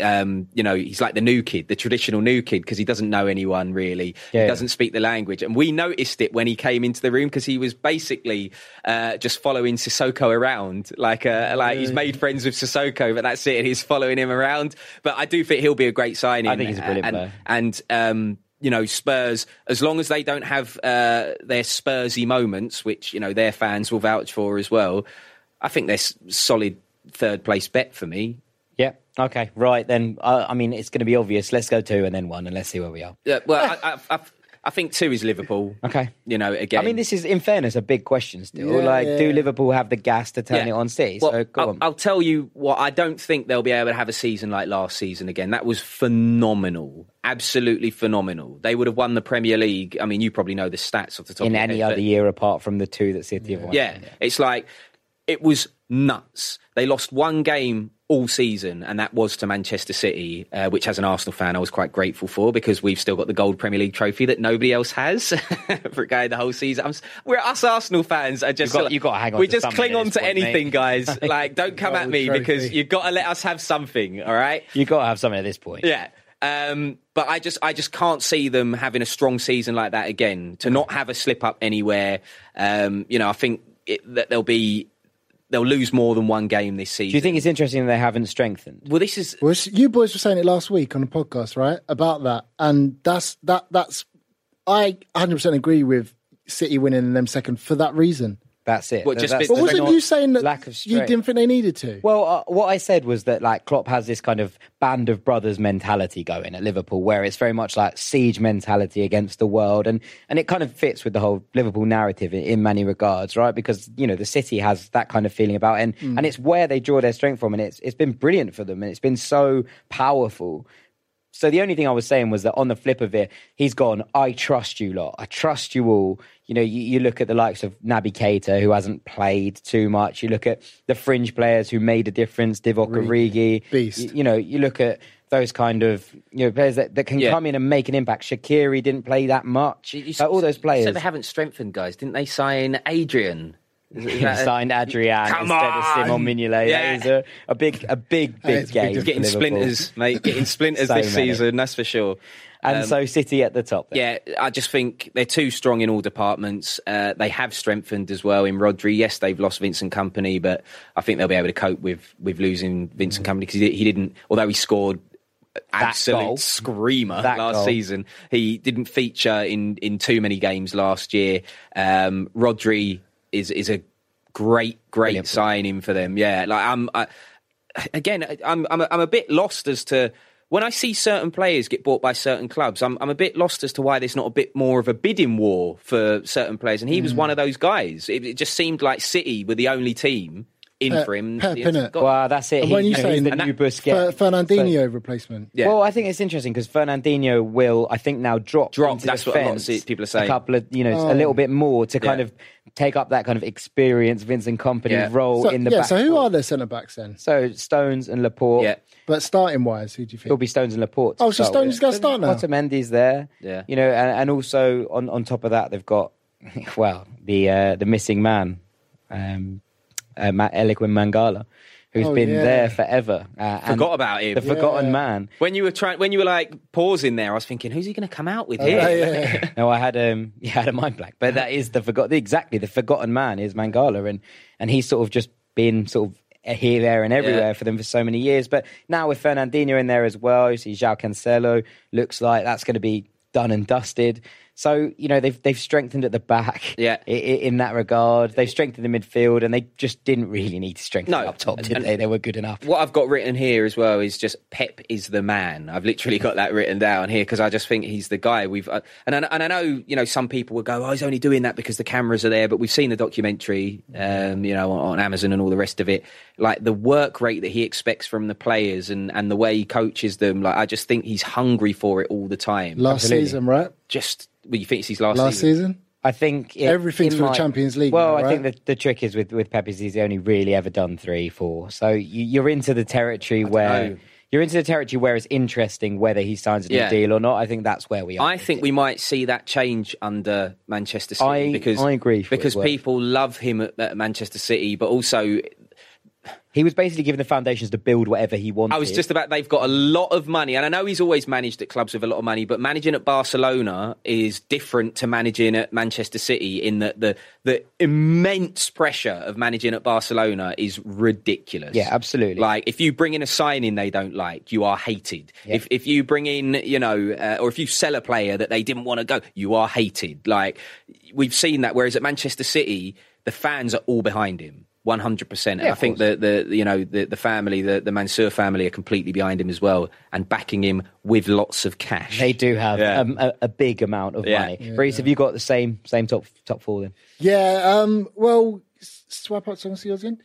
um, you know, he's like the new kid, the traditional new kid, because he doesn't know anyone really. Yeah, he doesn't speak the language, and we noticed it when he came into the room because he was basically uh, just following Sissoko around, like uh, like he's made friends with Sissoko, but that's it. And he's following him around. But I do think he'll be a great signing. I think he's a brilliant and, player. And um, you know, Spurs, as long as they don't have uh, their Spursy moments, which you know their fans will vouch for as well, I think they're solid third place bet for me. Yeah. Okay. Right then. Uh, I mean, it's going to be obvious. Let's go two and then one, and let's see where we are. Yeah, well, I, I, I, I think two is Liverpool. Okay. You know, again. I mean, this is, in fairness, a big question still. Yeah, like, do yeah. Liverpool have the gas to turn Yeah. it on City? Well, so go I'll, on. I'll tell you what. I don't think they'll be able to have a season like last season again. That was phenomenal, absolutely phenomenal. They would have won the Premier League. I mean, you probably know the stats off the top in of your any head, other but- year apart from the two that City have won. Yeah, it's like it was nuts. They lost one game all season, and that was to Manchester City, uh, which, as an Arsenal fan, I was quite grateful for because we've still got the gold Premier League trophy that nobody else has for going the whole season. I'm, we're us Arsenal fans are just You've got- you've got to hang on We just cling on to point, anything, mate. guys. Like, don't come at me trophy. because you've got to let us have something. All right. you got to have something at this point. Yeah. Um, but I just, I just can't see them having a strong season like that again. To not have a slip up anywhere, um, you know, I think it, that there'll be, they'll lose more than one game this season. Do you think it's interesting that they haven't strengthened? Well, this is Well, you boys were saying it last week on the podcast, right? About that, and that's that. That's I 100 percent agree with City winning them second for that reason. That's it. Well, just that's But wasn't you saying that lack of you didn't think they needed to? Well, uh, what I said was that like Klopp has this kind of band of brothers mentality going at Liverpool, where it's very much like siege mentality against the world, and and it kind of fits with the whole Liverpool narrative in, in many regards, right? Because you know the city has that kind of feeling about it, and, Mm. and it's where they draw their strength from, and it's it's been brilliant for them, and it's been so powerful. So the only thing I was saying was that on the flip of it, he's gone. I trust you lot. I trust you all. You know, you, you look at the likes of Naby Keita, who hasn't played too much. You look at the fringe players who made a difference, Divock Origi. Beast. You, you know, you look at those kind of you know players that, that can Yeah. come in and make an impact. Shaqiri didn't play that much. You- you Like, all those players. So they haven't strengthened, guys. Didn't they sign Adrian? Is it- is He that signed Adrian Come instead of Simon on! Mignolet. Yeah. That is a, a big, a big, big It's a big game. for getting splinters, mate. Getting splinters So this many. season, that's for sure. And Um, so City at the top. Then. Yeah, I just think they're too strong in all departments. Uh, they have strengthened as well in Rodri. Yes, they've lost Vincent Kompany, but I think they'll be able to cope with with losing Vincent Kompany because he, he didn't. Although he scored absolute goal. screamer That last goal. season, he didn't feature in in too many games last year. Um, Rodri is is a great great Brilliant. signing for them. Yeah, like I'm. I, again, I'm I'm a, I'm a bit lost as to when I see certain players get bought by certain clubs. I'm I'm a bit lost as to why there's not a bit more of a bidding war for certain players. And he Mm. was one of those guys. It, it just seemed like City were the only team in Pep- for him. Pep, He's innit? got- Well, that's it. And He- when you you know, say the that- new Fer- Busquets. Fernandinho replacement. Yeah. Well, I think it's interesting because Fernandinho will, I think, now drop. Drop, into that's what a lot of people are saying. A couple of, you know, Oh. a little bit more to kind Yeah. of take up that kind of experience, Vincent Kompany Yeah. role So, in the yeah. back. So who are their centre backs then? So Stones and Laporte. yeah. But starting wise, who do you think? It'll be Stones and Laporte. Oh, so Stones is gonna start now? Otamendi's there. Yeah. You know, and, and also on, on top of that, they've got well the uh, the missing man, um, uh, Ma- Eliaquim Mangala, who's Oh, been yeah. there forever. Uh, Forgot about him. The forgotten man. When you were trying, when you were like pausing there, I was thinking, who's he going to come out with Oh, here? yeah, yeah. No, I had um, yeah, I had a mind blank, but that is the forgot exactly the forgotten man is Mangala, and and he's sort of just been sort of here, there, and everywhere Yeah. for them for so many years. But now with Fernandinho in there as well, you see João Cancelo looks like that's going to be done and dusted. So you know they've they've strengthened at the back, Yeah. i- i- in that regard. They've strengthened the midfield, and they just didn't really need to strengthen No. up top, did they? They were good enough. what I've got written here as well is just Pep is the man. I've literally got that written down here because I just think he's the guy. We've uh, and I, and I know you know some people will go, oh, he's only doing that because the cameras are there, but we've seen the documentary, um, you know, on, on Amazon and all the rest of it. Like the work rate that he expects from the players and and the way he coaches them. Like I just think he's hungry for it all the time. Last Absolutely. season, right? Just well, you think it's his last, Last season. I think it, Everything's in for the Champions League Well, now, I think the, the trick is with with Pep is he's only really ever done three, four. So you, you're into the territory where you're into the territory where it's interesting whether he signs a new Yeah. deal or not. I think that's where we are. I think we might see that change under Manchester City I- because I agree because people love him at, at Manchester City, but also he was basically given the foundations to build whatever he wanted. I was just about they've got a lot of money, and I know he's always managed at clubs with a lot of money, but managing at Barcelona is different to managing at Manchester City in that the the immense pressure of managing at Barcelona is ridiculous. Yeah, absolutely. Like if you bring in a signing they don't like, you are hated. Yeah. If if you bring in, you know, uh, or if you sell a player that they didn't want to go, you are hated. Like we've seen that. Whereas at Manchester City, the fans are all behind him. One hundred percent. I think course. the the you know the the family, the the Mansour family, are completely behind him as well, and backing him with lots of cash. They do have Yeah. um, a, a big amount of Yeah. money. Reece, have you got the same same top top four then? Yeah. Um. Well, swap out songs yours again.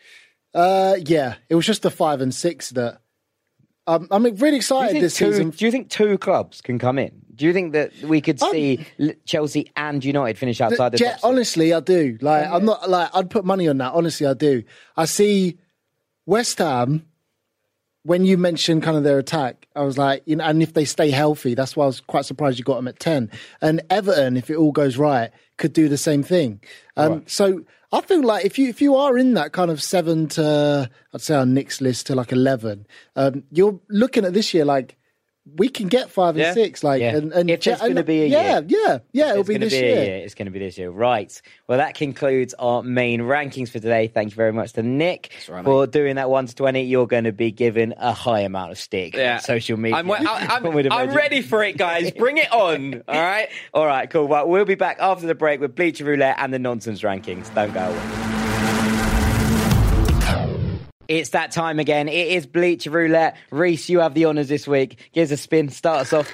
Uh. Yeah. It was just the five and six that. Um, I'm really excited this two, season. do you think two clubs can come in? Do you think that we could Um, see L- Chelsea and United finish outside the Yeah, top six? honestly, I do. Like, I'm not like I'd put money on that. Honestly, I do. I see West Ham. When you mentioned kind of their attack, I was like, you know, and if they stay healthy, that's why I was quite surprised you got them at ten. And Everton, if it all goes right, could do the same thing. Um, So I feel like if you if you are in that kind of seven to I'd say on Nick's list to like eleven, um, you're looking at this year like we can get five and Yeah. six. Like, Yeah. and, and If there's and- gonna be a yeah, year. yeah, yeah, it'll It's be gonna this be year. year. It's going to be this year. Right. Well, that concludes our main rankings for today. Thank you very much to Nick all right, for doing that 1 to 20. You're going to be given a high amount of stick Yeah. on social media. I'm, I- I'm, I would I'm ready for it, guys. Bring it on. All right. All right, cool. Well, we'll be back after the break with Bleacher Roulette and the nonsense rankings. Don't go away. It's that time again. It is Bleacher Roulette. Reece, you have the honours this week. Give us a spin. Start us off.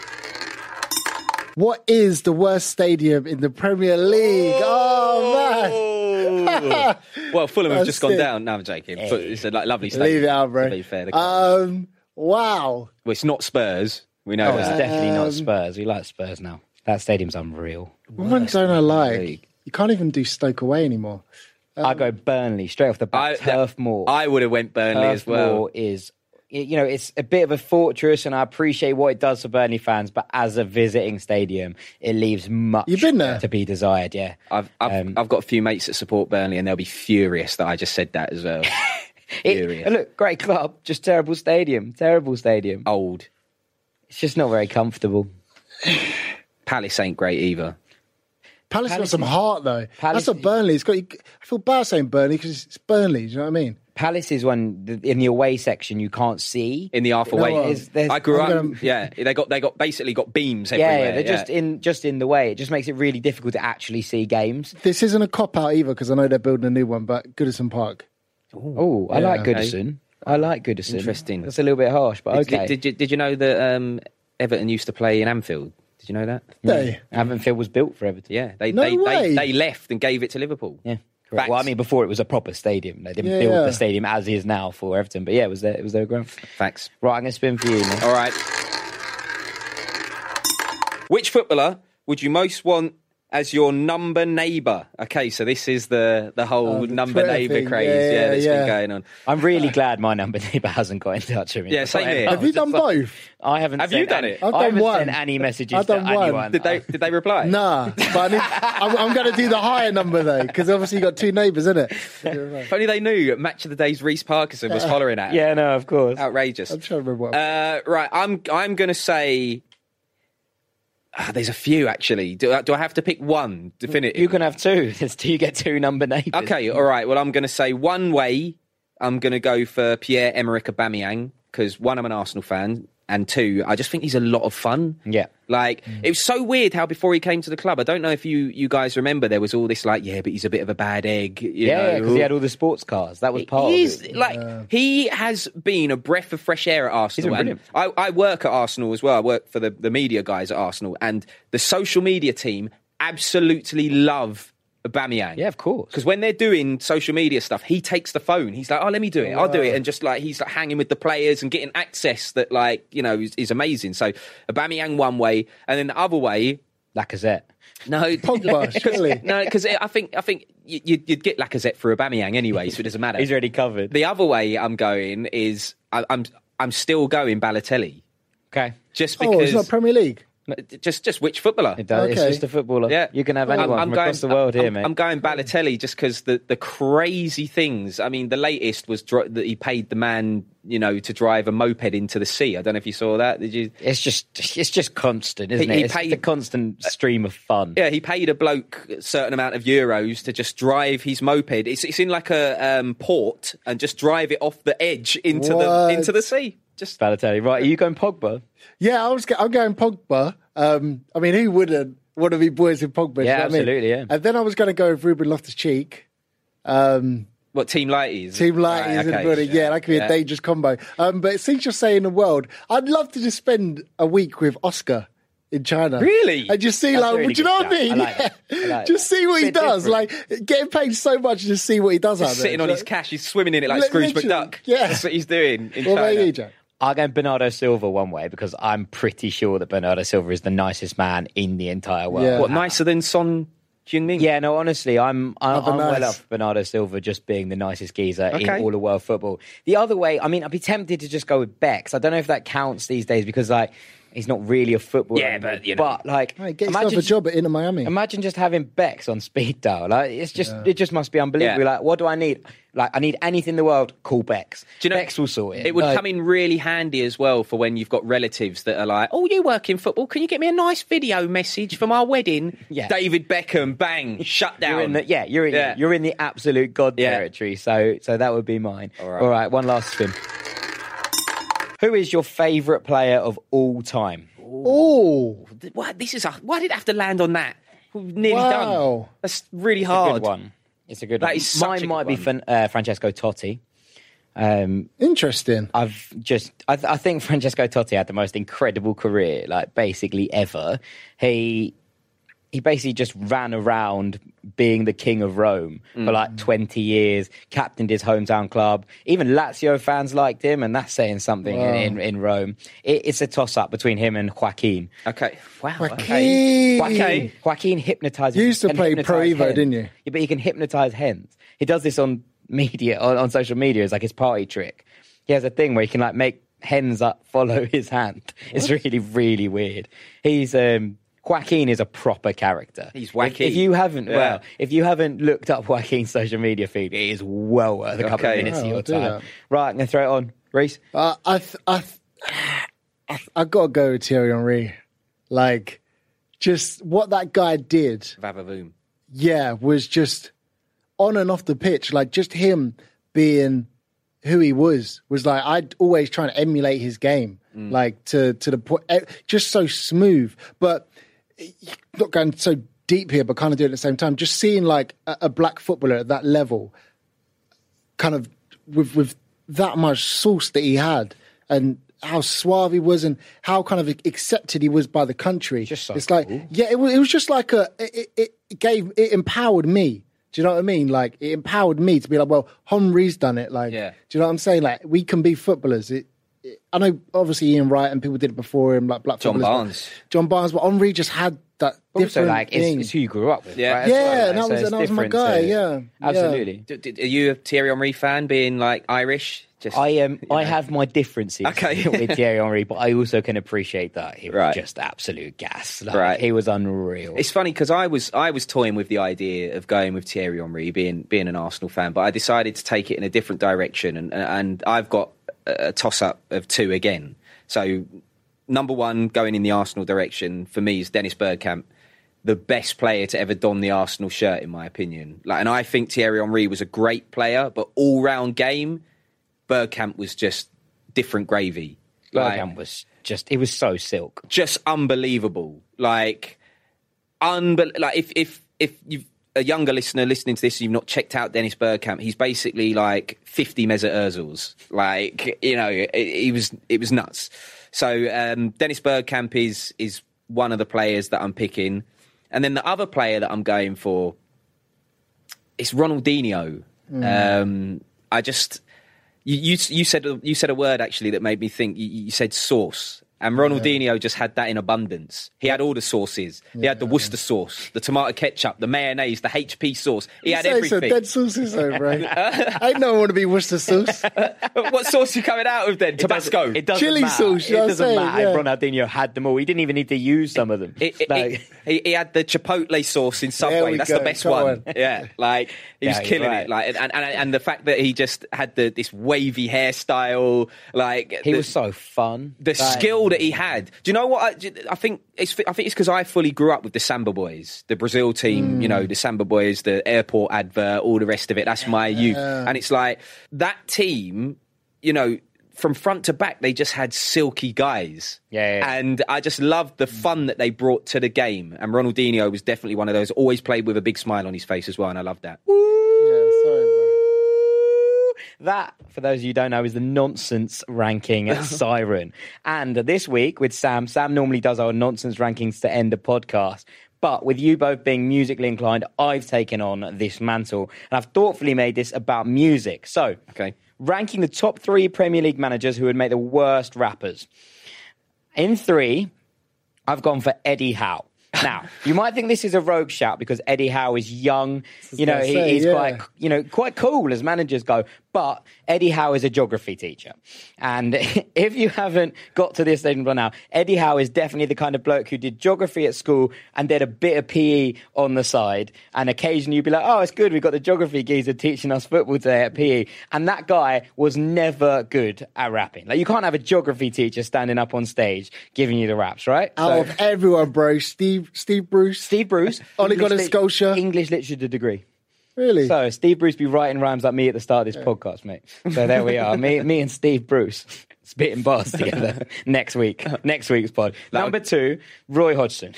What is the worst stadium in the Premier League? Oh, man. well, Fulham have just gone it. down. No, I'm joking. But It's a like, lovely stadium. Leave it out, bro. To be fair, Um, wow. well, it's not Spurs. We know Oh, it's definitely not Um, Spurs. We like Spurs now. That stadium's unreal. What one don't I like? league. You can't even do Stoke away anymore. I go Burnley straight off the I, bat. Turf Moor. I would have went Burnley Turf as well. Moor is, you know, it's a bit of a fortress, and I appreciate what it does for Burnley fans. But as a visiting stadium, it leaves much You've been there? to be desired. Yeah, I've I've, Um, I've got a few mates that support Burnley, and they'll be furious that I just said that as well. It- Furious. look, great club, just terrible stadium. Terrible stadium. Old It's just not very comfortable. Palace ain't great either. Palace, got some heart though. Palace- That's not Burnley. It's got. I feel bad saying Burnley because it's Burnley. Do you know what I mean? Palace is one in the away section you can't see. In the half know away, what? There's- there's- I grew up. gonna- Yeah, they got they got basically got beams yeah, everywhere. yeah, they're just in just in the way. It just makes it really difficult to actually see games. This isn't a cop out either because I know they're building a new one. But Goodison Park. Oh, I like. Goodison. I like Goodison. Interesting. That's a little bit harsh, but Did, okay. did, you did you know that um, Everton used to play in Anfield? Did you know that? They. Anfield was built for Everton. Yeah, they No they, way. they they left and gave it to Liverpool. Yeah. Correct. Facts. Well, I mean, before it was a proper stadium. They didn't Yeah, build yeah. the stadium as is now for Everton. But yeah, it was their, it was their ground. Facts. Right, I'm going to spin for you. Nick. All right. Which footballer would you most want as your number neighbour? Okay, so this is the the whole Oh, the number neighbour thing. craze. Yeah, Yeah, yeah, that's yeah. been going on. I'm really glad my number neighbour hasn't got in touch with me. Yeah, same here. Have you done both? I haven't. Have sent you done any- it? I've I done haven't one. sent any messages I've done to one. anyone. Did they did they reply? Nah, but I need, I'm, I'm going to do the higher number though because obviously you got two neighbours, isn't it? If only they knew. At Match of the Days, Reece Parkinson was hollering at. Yeah, no, of course. outrageous. I'm trying to remember what. Uh, right, I'm I'm gonna say. Ah, there's a few actually. Do, I- do I have to pick one definitive? You can have two. You get two number neighbours. Okay, all right. Well, I'm going to say one way. I'm going to go for Pierre Emerick Aubameyang because one, I'm an Arsenal fan, and two, I just think he's a lot of fun. Yeah. Like mm. it was so weird how before he came to the club, I don't know if you you guys remember there was all this like, yeah, but he's a bit of a bad egg. You Yeah, because he had all the sports cars. That was part He's of it. like he has been a breath of fresh air at Arsenal. and I, I work at Arsenal as well. I work for the, the media guys at Arsenal, and the social media team absolutely love Aubameyang. Yeah, of course. Because when they're doing social media stuff, he takes the phone. He's like, "Oh, let me do it. I'll do it," and just like he's like hanging with the players and getting access that like you know is, is amazing. So Aubameyang one way, and then the other way. Lacazette. No, Pogba, surely. no, because I think I think you- you'd, you'd get Lacazette for Aubameyang anyway, so it doesn't matter. He's already covered. The other way I'm going is I, I'm I'm still going Balotelli, Okay. just oh, because it's not Premier League. Just just which footballer? It does. It's just a footballer. Yeah, You can have I'm- anyone I'm from going- across the world here, I'm, mate. I'm going Balotelli just because the the crazy things. I mean, the latest was dri- that he paid the man, you know, to drive a moped into the sea. I don't know if you saw that. Did you? It's just it's just constant, isn't He- it? he it's paid- the constant stream of fun. Yeah, he paid a bloke a certain amount of euros to just drive his moped. It's it's in like a um, port and just drive it off the edge into the into the sea. Just Balotelli. Right, are you going Pogba? Yeah, I was. go- I'm going Pogba. Um, I mean, who wouldn't want to be boys with Pogba? Yeah, know what I mean? absolutely, yeah. And then I was going to go with Ruben Loftus Cheek. Um, What team lighties? Team lighties Right, in the okay. building. Yeah, that could be Yeah. a dangerous combo. Um, but since you're saying the world, I'd love to just spend a week with Oscar in China. Really? And just see, That's like, really do you know good what I mean? I like that. I like just see what he does. different. Like, getting paid so much to just see what he does out there. Sitting on Do his cash, he's swimming in it like Li- Scrooge literally, McDuck. yeah. That's what he's doing in What about China. you, Jack? I'll go Bernardo Silva one way because I'm pretty sure that Bernardo Silva is the nicest man in the entire world. Yeah. What nicer than Son Heung-min? Yeah, no, honestly, I'm I'm, I'm nice. well off Bernardo Silva just being the nicest geezer in all of world football. The other way, I mean, I'd be tempted to just go with Becks. I don't know if that counts these days because like he's not really a footballer. Yeah, but, you know. but like, Hey, get yourself a job at Inter Miami. imagine just having Becks on speed dial. Like, it's just it just must be unbelievable. Yeah. Like, what do I need? Like, I need anything in the world. Call Becks. Do you know, Becks will sort it. It would Like, come in really handy as well for when you've got relatives that are like, "Oh, you work in football? Can you get me a nice video message from our wedding?" Yeah. David Beckham, bang, shut down. You're in the, yeah, you're in, Yeah. you're in the absolute god Yeah. territory. So, so that would be mine. All right. All right, one last spin. Who is your favourite player of all time? Oh, Why, this is a, why did it have to land on that? We've nearly Wow. done. That's really It's a hard. good one. It's a good That one. is such a Mine good might be one. Fan, uh, Francesco Totti. Um, interesting. I've just, I, th- I think Francesco Totti had the most incredible career, like basically ever. He, he basically just ran around being the king of Rome for Mm. like 20 years, captained his hometown club. Even Lazio fans liked him, and that's saying something in, in, in Rome. It, it's a toss up between him and Joaquin. Okay. Wow. Joaquin. Joaquin, Joaquin hypnotizes. You used to play Pro hypnotize Evo, hens. didn't you? Yeah, but he can hypnotize hens. He does this on media, on, on social media. It's like his party trick. He has a thing where he can like make hens up follow his hand. It's really, really weird. He's um Joaquin is a proper character. He's If, wacky. if you haven't, Yeah. well, if you haven't looked up Joaquin's social media feed, it is well worth a couple Okay. of minutes Oh, of your time. that. Right, I'm gonna throw it on, Reece. Uh, I, th- I, th- I, th- I gotta go with Thierry Henry. Like, just what that guy did, Vavavoom. yeah, was just on and off the pitch. Like, just him being who he was was like I'd always try and emulate his game, like to to the point, eh, just so smooth. But not going so deep here, but kind of doing it at the same time. Just seeing like a, a black footballer at that level, kind of with with that much sauce that he had, and how suave he was, and how kind of accepted he was by the country. So it's like cool. yeah, it was, it was just like a it, it, it gave it empowered me. Do you know what I mean? Like it empowered me to be like, well, Henry's done it. Like, Yeah. do you know what I'm saying? Like we can be footballers. It- I know, obviously Ian Wright and people did it before him, like black John footballers, but- Barnes. John Barnes, but Henry just had that Also, different like it's, thing. it's who you grew up with. Yeah. right, as Yeah, well, and like, that so was- it's and that was my different guy, yeah, yeah. absolutely. D- d- Are you a Thierry Henry fan, being like Irish? Just I am. I have my differences Okay. with Thierry Henry, but I also can appreciate that he was Right. just absolute gas. Like, Right. he was unreal. It's funny because I was I was toying with the idea of going with Thierry Henry, being being an Arsenal fan, but I decided to take it in a different direction, and and I've got a toss up of two again. So number one, going in the Arsenal direction for me is Dennis Bergkamp, the best player to ever don the Arsenal shirt, in my opinion. Like, and I think Thierry Henry was a great player, but all round game, Bergkamp was just different gravy. Like- Bergkamp was just. It was so silk. just unbelievable. Like, unbel- like if if if you've a younger listener listening to this, you've not checked out Dennis Bergkamp. He's basically like fifty Mesut Ozils. Like you know, it, he was it was nuts. So um, Dennis Bergkamp is is one of the players that I'm picking, and then the other player that I'm going for is Ronaldinho. Um, I just you, you you said you said a word actually that made me think. You, you said sauce, and Ronaldinho just had that in abundance. He had all the sauces. He had the Worcester sauce, the tomato ketchup, the mayonnaise, the HP sauce. He had Say so everything. dead sauces though, bro. I don't want to be Worcester sauce. what sauce you coming out with then? Tabasco. It doesn't Chili matter. sauce, It I'm doesn't saying? matter Yeah. if Ronaldinho had them all. He didn't even need to use some of them. It- it- Like- it- he, he had the chipotle sauce in There Subway. That's go. the best Come one. on. Yeah, like he was Yeah, you're killing right. it. Like and, and and the fact that he just had the this wavy hairstyle, like he the, was so fun. the Like, skill that he had. Do you know what? I, I think it's I think it's because I fully grew up with the Samba Boys, the Brazil team. You know, the Samba Boys, the airport advert, all the rest of it. That's my youth, and it's like that team. You know. From front to back, they just had silky guys. Yeah, yeah. And I just loved the fun that they brought to the game. And Ronaldinho was definitely one of those. Always played with a big smile on his face as well, and I loved that. Yeah, sorry, bro. That, for those of you who don't know, is the nonsense ranking siren. And this week with Sam, Sam normally does our nonsense rankings to end the podcast. But with you both being musically inclined, I've taken on this mantle and I've thoughtfully made this about music. So, Okay. ranking the top three Premier League managers who would make the worst rappers. In three, I've gone for Eddie Howe. Now, you might think this is a rogue shout because Eddie Howe is young. You know, say, he's yeah. quite, you know, quite cool as managers go. But Eddie Howe is a geography teacher. And if you haven't got to this stage by now, Eddie Howe is definitely the kind of bloke who did geography at school and did a bit of PE on the side. And occasionally you'd be like, oh, it's good. We've got the geography geezer teaching us football today at PE. And that guy was never good at rapping. Like, you can't have a geography teacher standing up on stage giving you the raps, right? Out So- of everyone, bro, Steve Steve Bruce. Steve Bruce. Only got a Scotia. English literature degree. Really? So Steve Bruce be writing rhymes like me at the start of this podcast, mate. So there we are. me, me and Steve Bruce spitting bars together next week. Next week's pod. Number two, Roy Hodgson.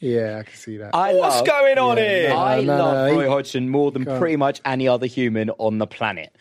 yeah, I can see that. I What's love, going on here? no. I no, love no, Roy he- Hodgson more than Go on. pretty much any other human on the planet.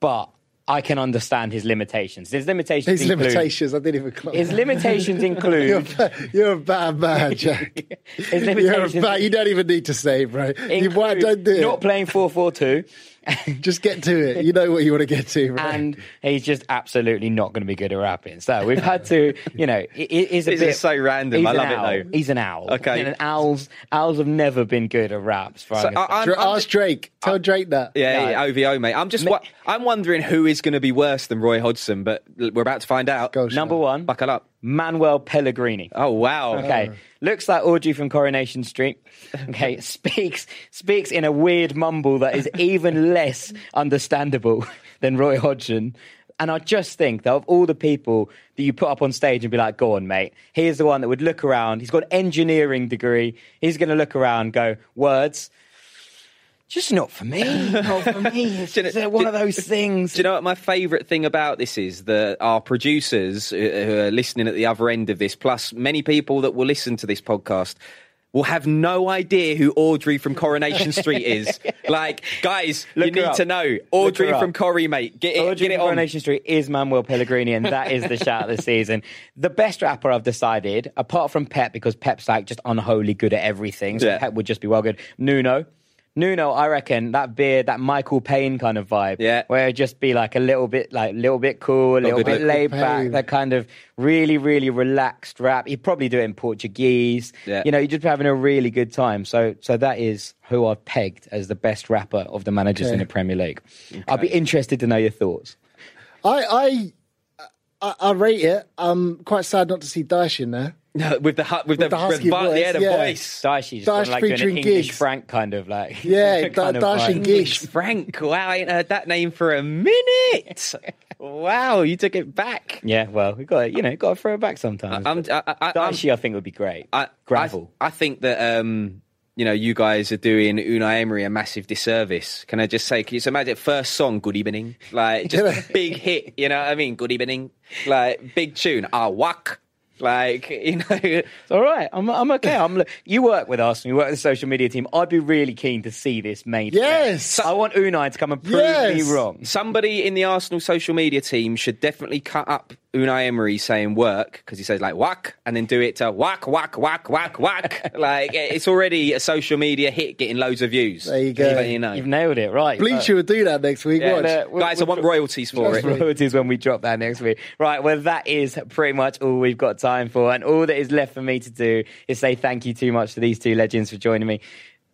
But I can understand his limitations. His limitations His include limitations, I didn't even clock his limitations You're, include you're a bad man, Jack. his You're a limitations bad, you don't even need to say, bro. You, why don't do not playing 4-4-2 Just get to it. You know what you want to get to, bro. and he's just absolutely not going to be good at rapping. So we've had to, you know, it, it is a This bit is so random. he's I an love it, owl. though. He's an owl. Okay. and owls owls have never been good at raps. For So, so, I- I'm- Dra- I'm Ask Drake. Tell Drake that. Yeah, No. yeah, OVO, mate. I'm just, wa- I'm wondering who is going to be worse than Roy Hodgson, but we're about to find out. Go, Sean. Number one, Buckle up. Manuel Pellegrini. Oh wow. Okay, oh. looks like Audrey from Coronation Street. Okay, speaks speaks in a weird mumble that is even less understandable than Roy Hodgson. And I just think that of all the people that you put up on stage and be like, "Go on, mate," here's the one that would look around. He's got an engineering degree. He's going to look around, and go words. Just not for me. Not for me. It's Do you know- uh, one do- of those things. Do you know what my favourite thing about this is? That our producers uh, who are listening at the other end of this, plus many people that will listen to this podcast, will have no idea who Audrey from Coronation Street is. Like, guys, Look you need up. to know. Audrey from. Corrie, mate. Get it, Audrey get it from on. Coronation Street is Manuel Pellegrini, and that is the shout of the season. The best rapper I've decided, apart from Pep, because Pep's like just unholy good at everything, so Yeah. Pep would just be well good. Nuno. Nuno, I reckon that beard, that Michael Payne kind of vibe, Yeah. where it'd just be like a little bit, like a little bit cool, a little bit bit Michael laid back, Payne. that kind of really, really relaxed rap. He'd probably do it in Portuguese. Yeah. You know, you're just having a really good time. So, so that is who I've pegged as the best rapper of the managers Okay. in the Premier League. I'd be interested to know your thoughts. I, I, I, I rate it. I'm quite sad not to see Dyche in there. with the hu- with, the, the husky vo- voice, yeah, the yeah. voice. Daishi just Dash like doing an English Giggs. Frank kind of like Yeah, kind Da- of Dash and Giggs. Frank, wow, I ain't heard that name for a minute. wow, you took it back. Yeah, well, we got you know got to throw it back sometimes. I'm, I, I, I'm, Daishi, I think would be great. I, Gravel. I, I think that um, you know you guys are doing Unai Emery a massive disservice. Can I just say? Can you just imagine first song, "Good Evening," like just a big hit. You know what I mean? Good evening, like big tune. Ah, whack. Like you know, It's all right. I'm, I'm okay. I'm. You work with us, and you work with the social media team. I'd be really keen to see this made. Yes. I want Unai to come and prove Yes. me wrong. somebody in the Arsenal social media team should definitely cut up Unai Emery saying work because he says like whack and then do it to whack whack whack whack whack. like it's already a social media hit, getting loads of views. There you go. You know. You've nailed it, right? Bleacher would do that next week. Yeah, Watch. look, we'll- Guys, I we'll- want royalties for it. royalties when we drop that next week. Right, well, that is pretty much all we've got time for. And all that is left for me to do is say thank you too much to these two legends for joining me.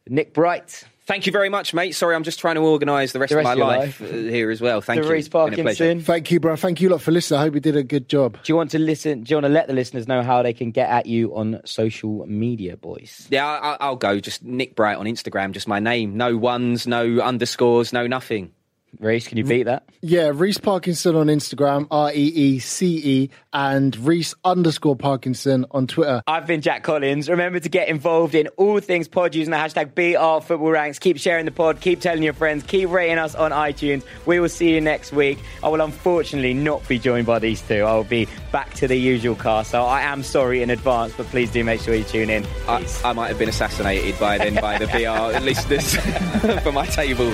Nick Bright, Thank you very much, mate. Sorry, I'm just trying to organise the rest, The of my of life, life. uh, here as well. Thank you. Reece It's been a pleasure. Parkinson. Thank you, bro. Thank you lot for listening. I hope you did a good job. Do you want to listen? Do you want to let the listeners know how they can get at you on social media, boys? Yeah, I, I'll go. Just Nick Bright on Instagram. Just my name. No ones, no underscores, no nothing. Reece, can you beat that? Yeah, Reece Parkinson on Instagram, R E E C E, and Reece underscore Parkinson on Twitter. I've been Jack Collins. Remember to get involved in all things pod using the hashtag BR Football Ranks. Keep sharing the pod, keep telling your friends, keep rating us on iTunes. We will see you next week. I will unfortunately not be joined by these two. I will be back to the usual cast. So I am sorry in advance, but please do make sure you tune in. I, I might have been assassinated by then by the BR listeners for my table.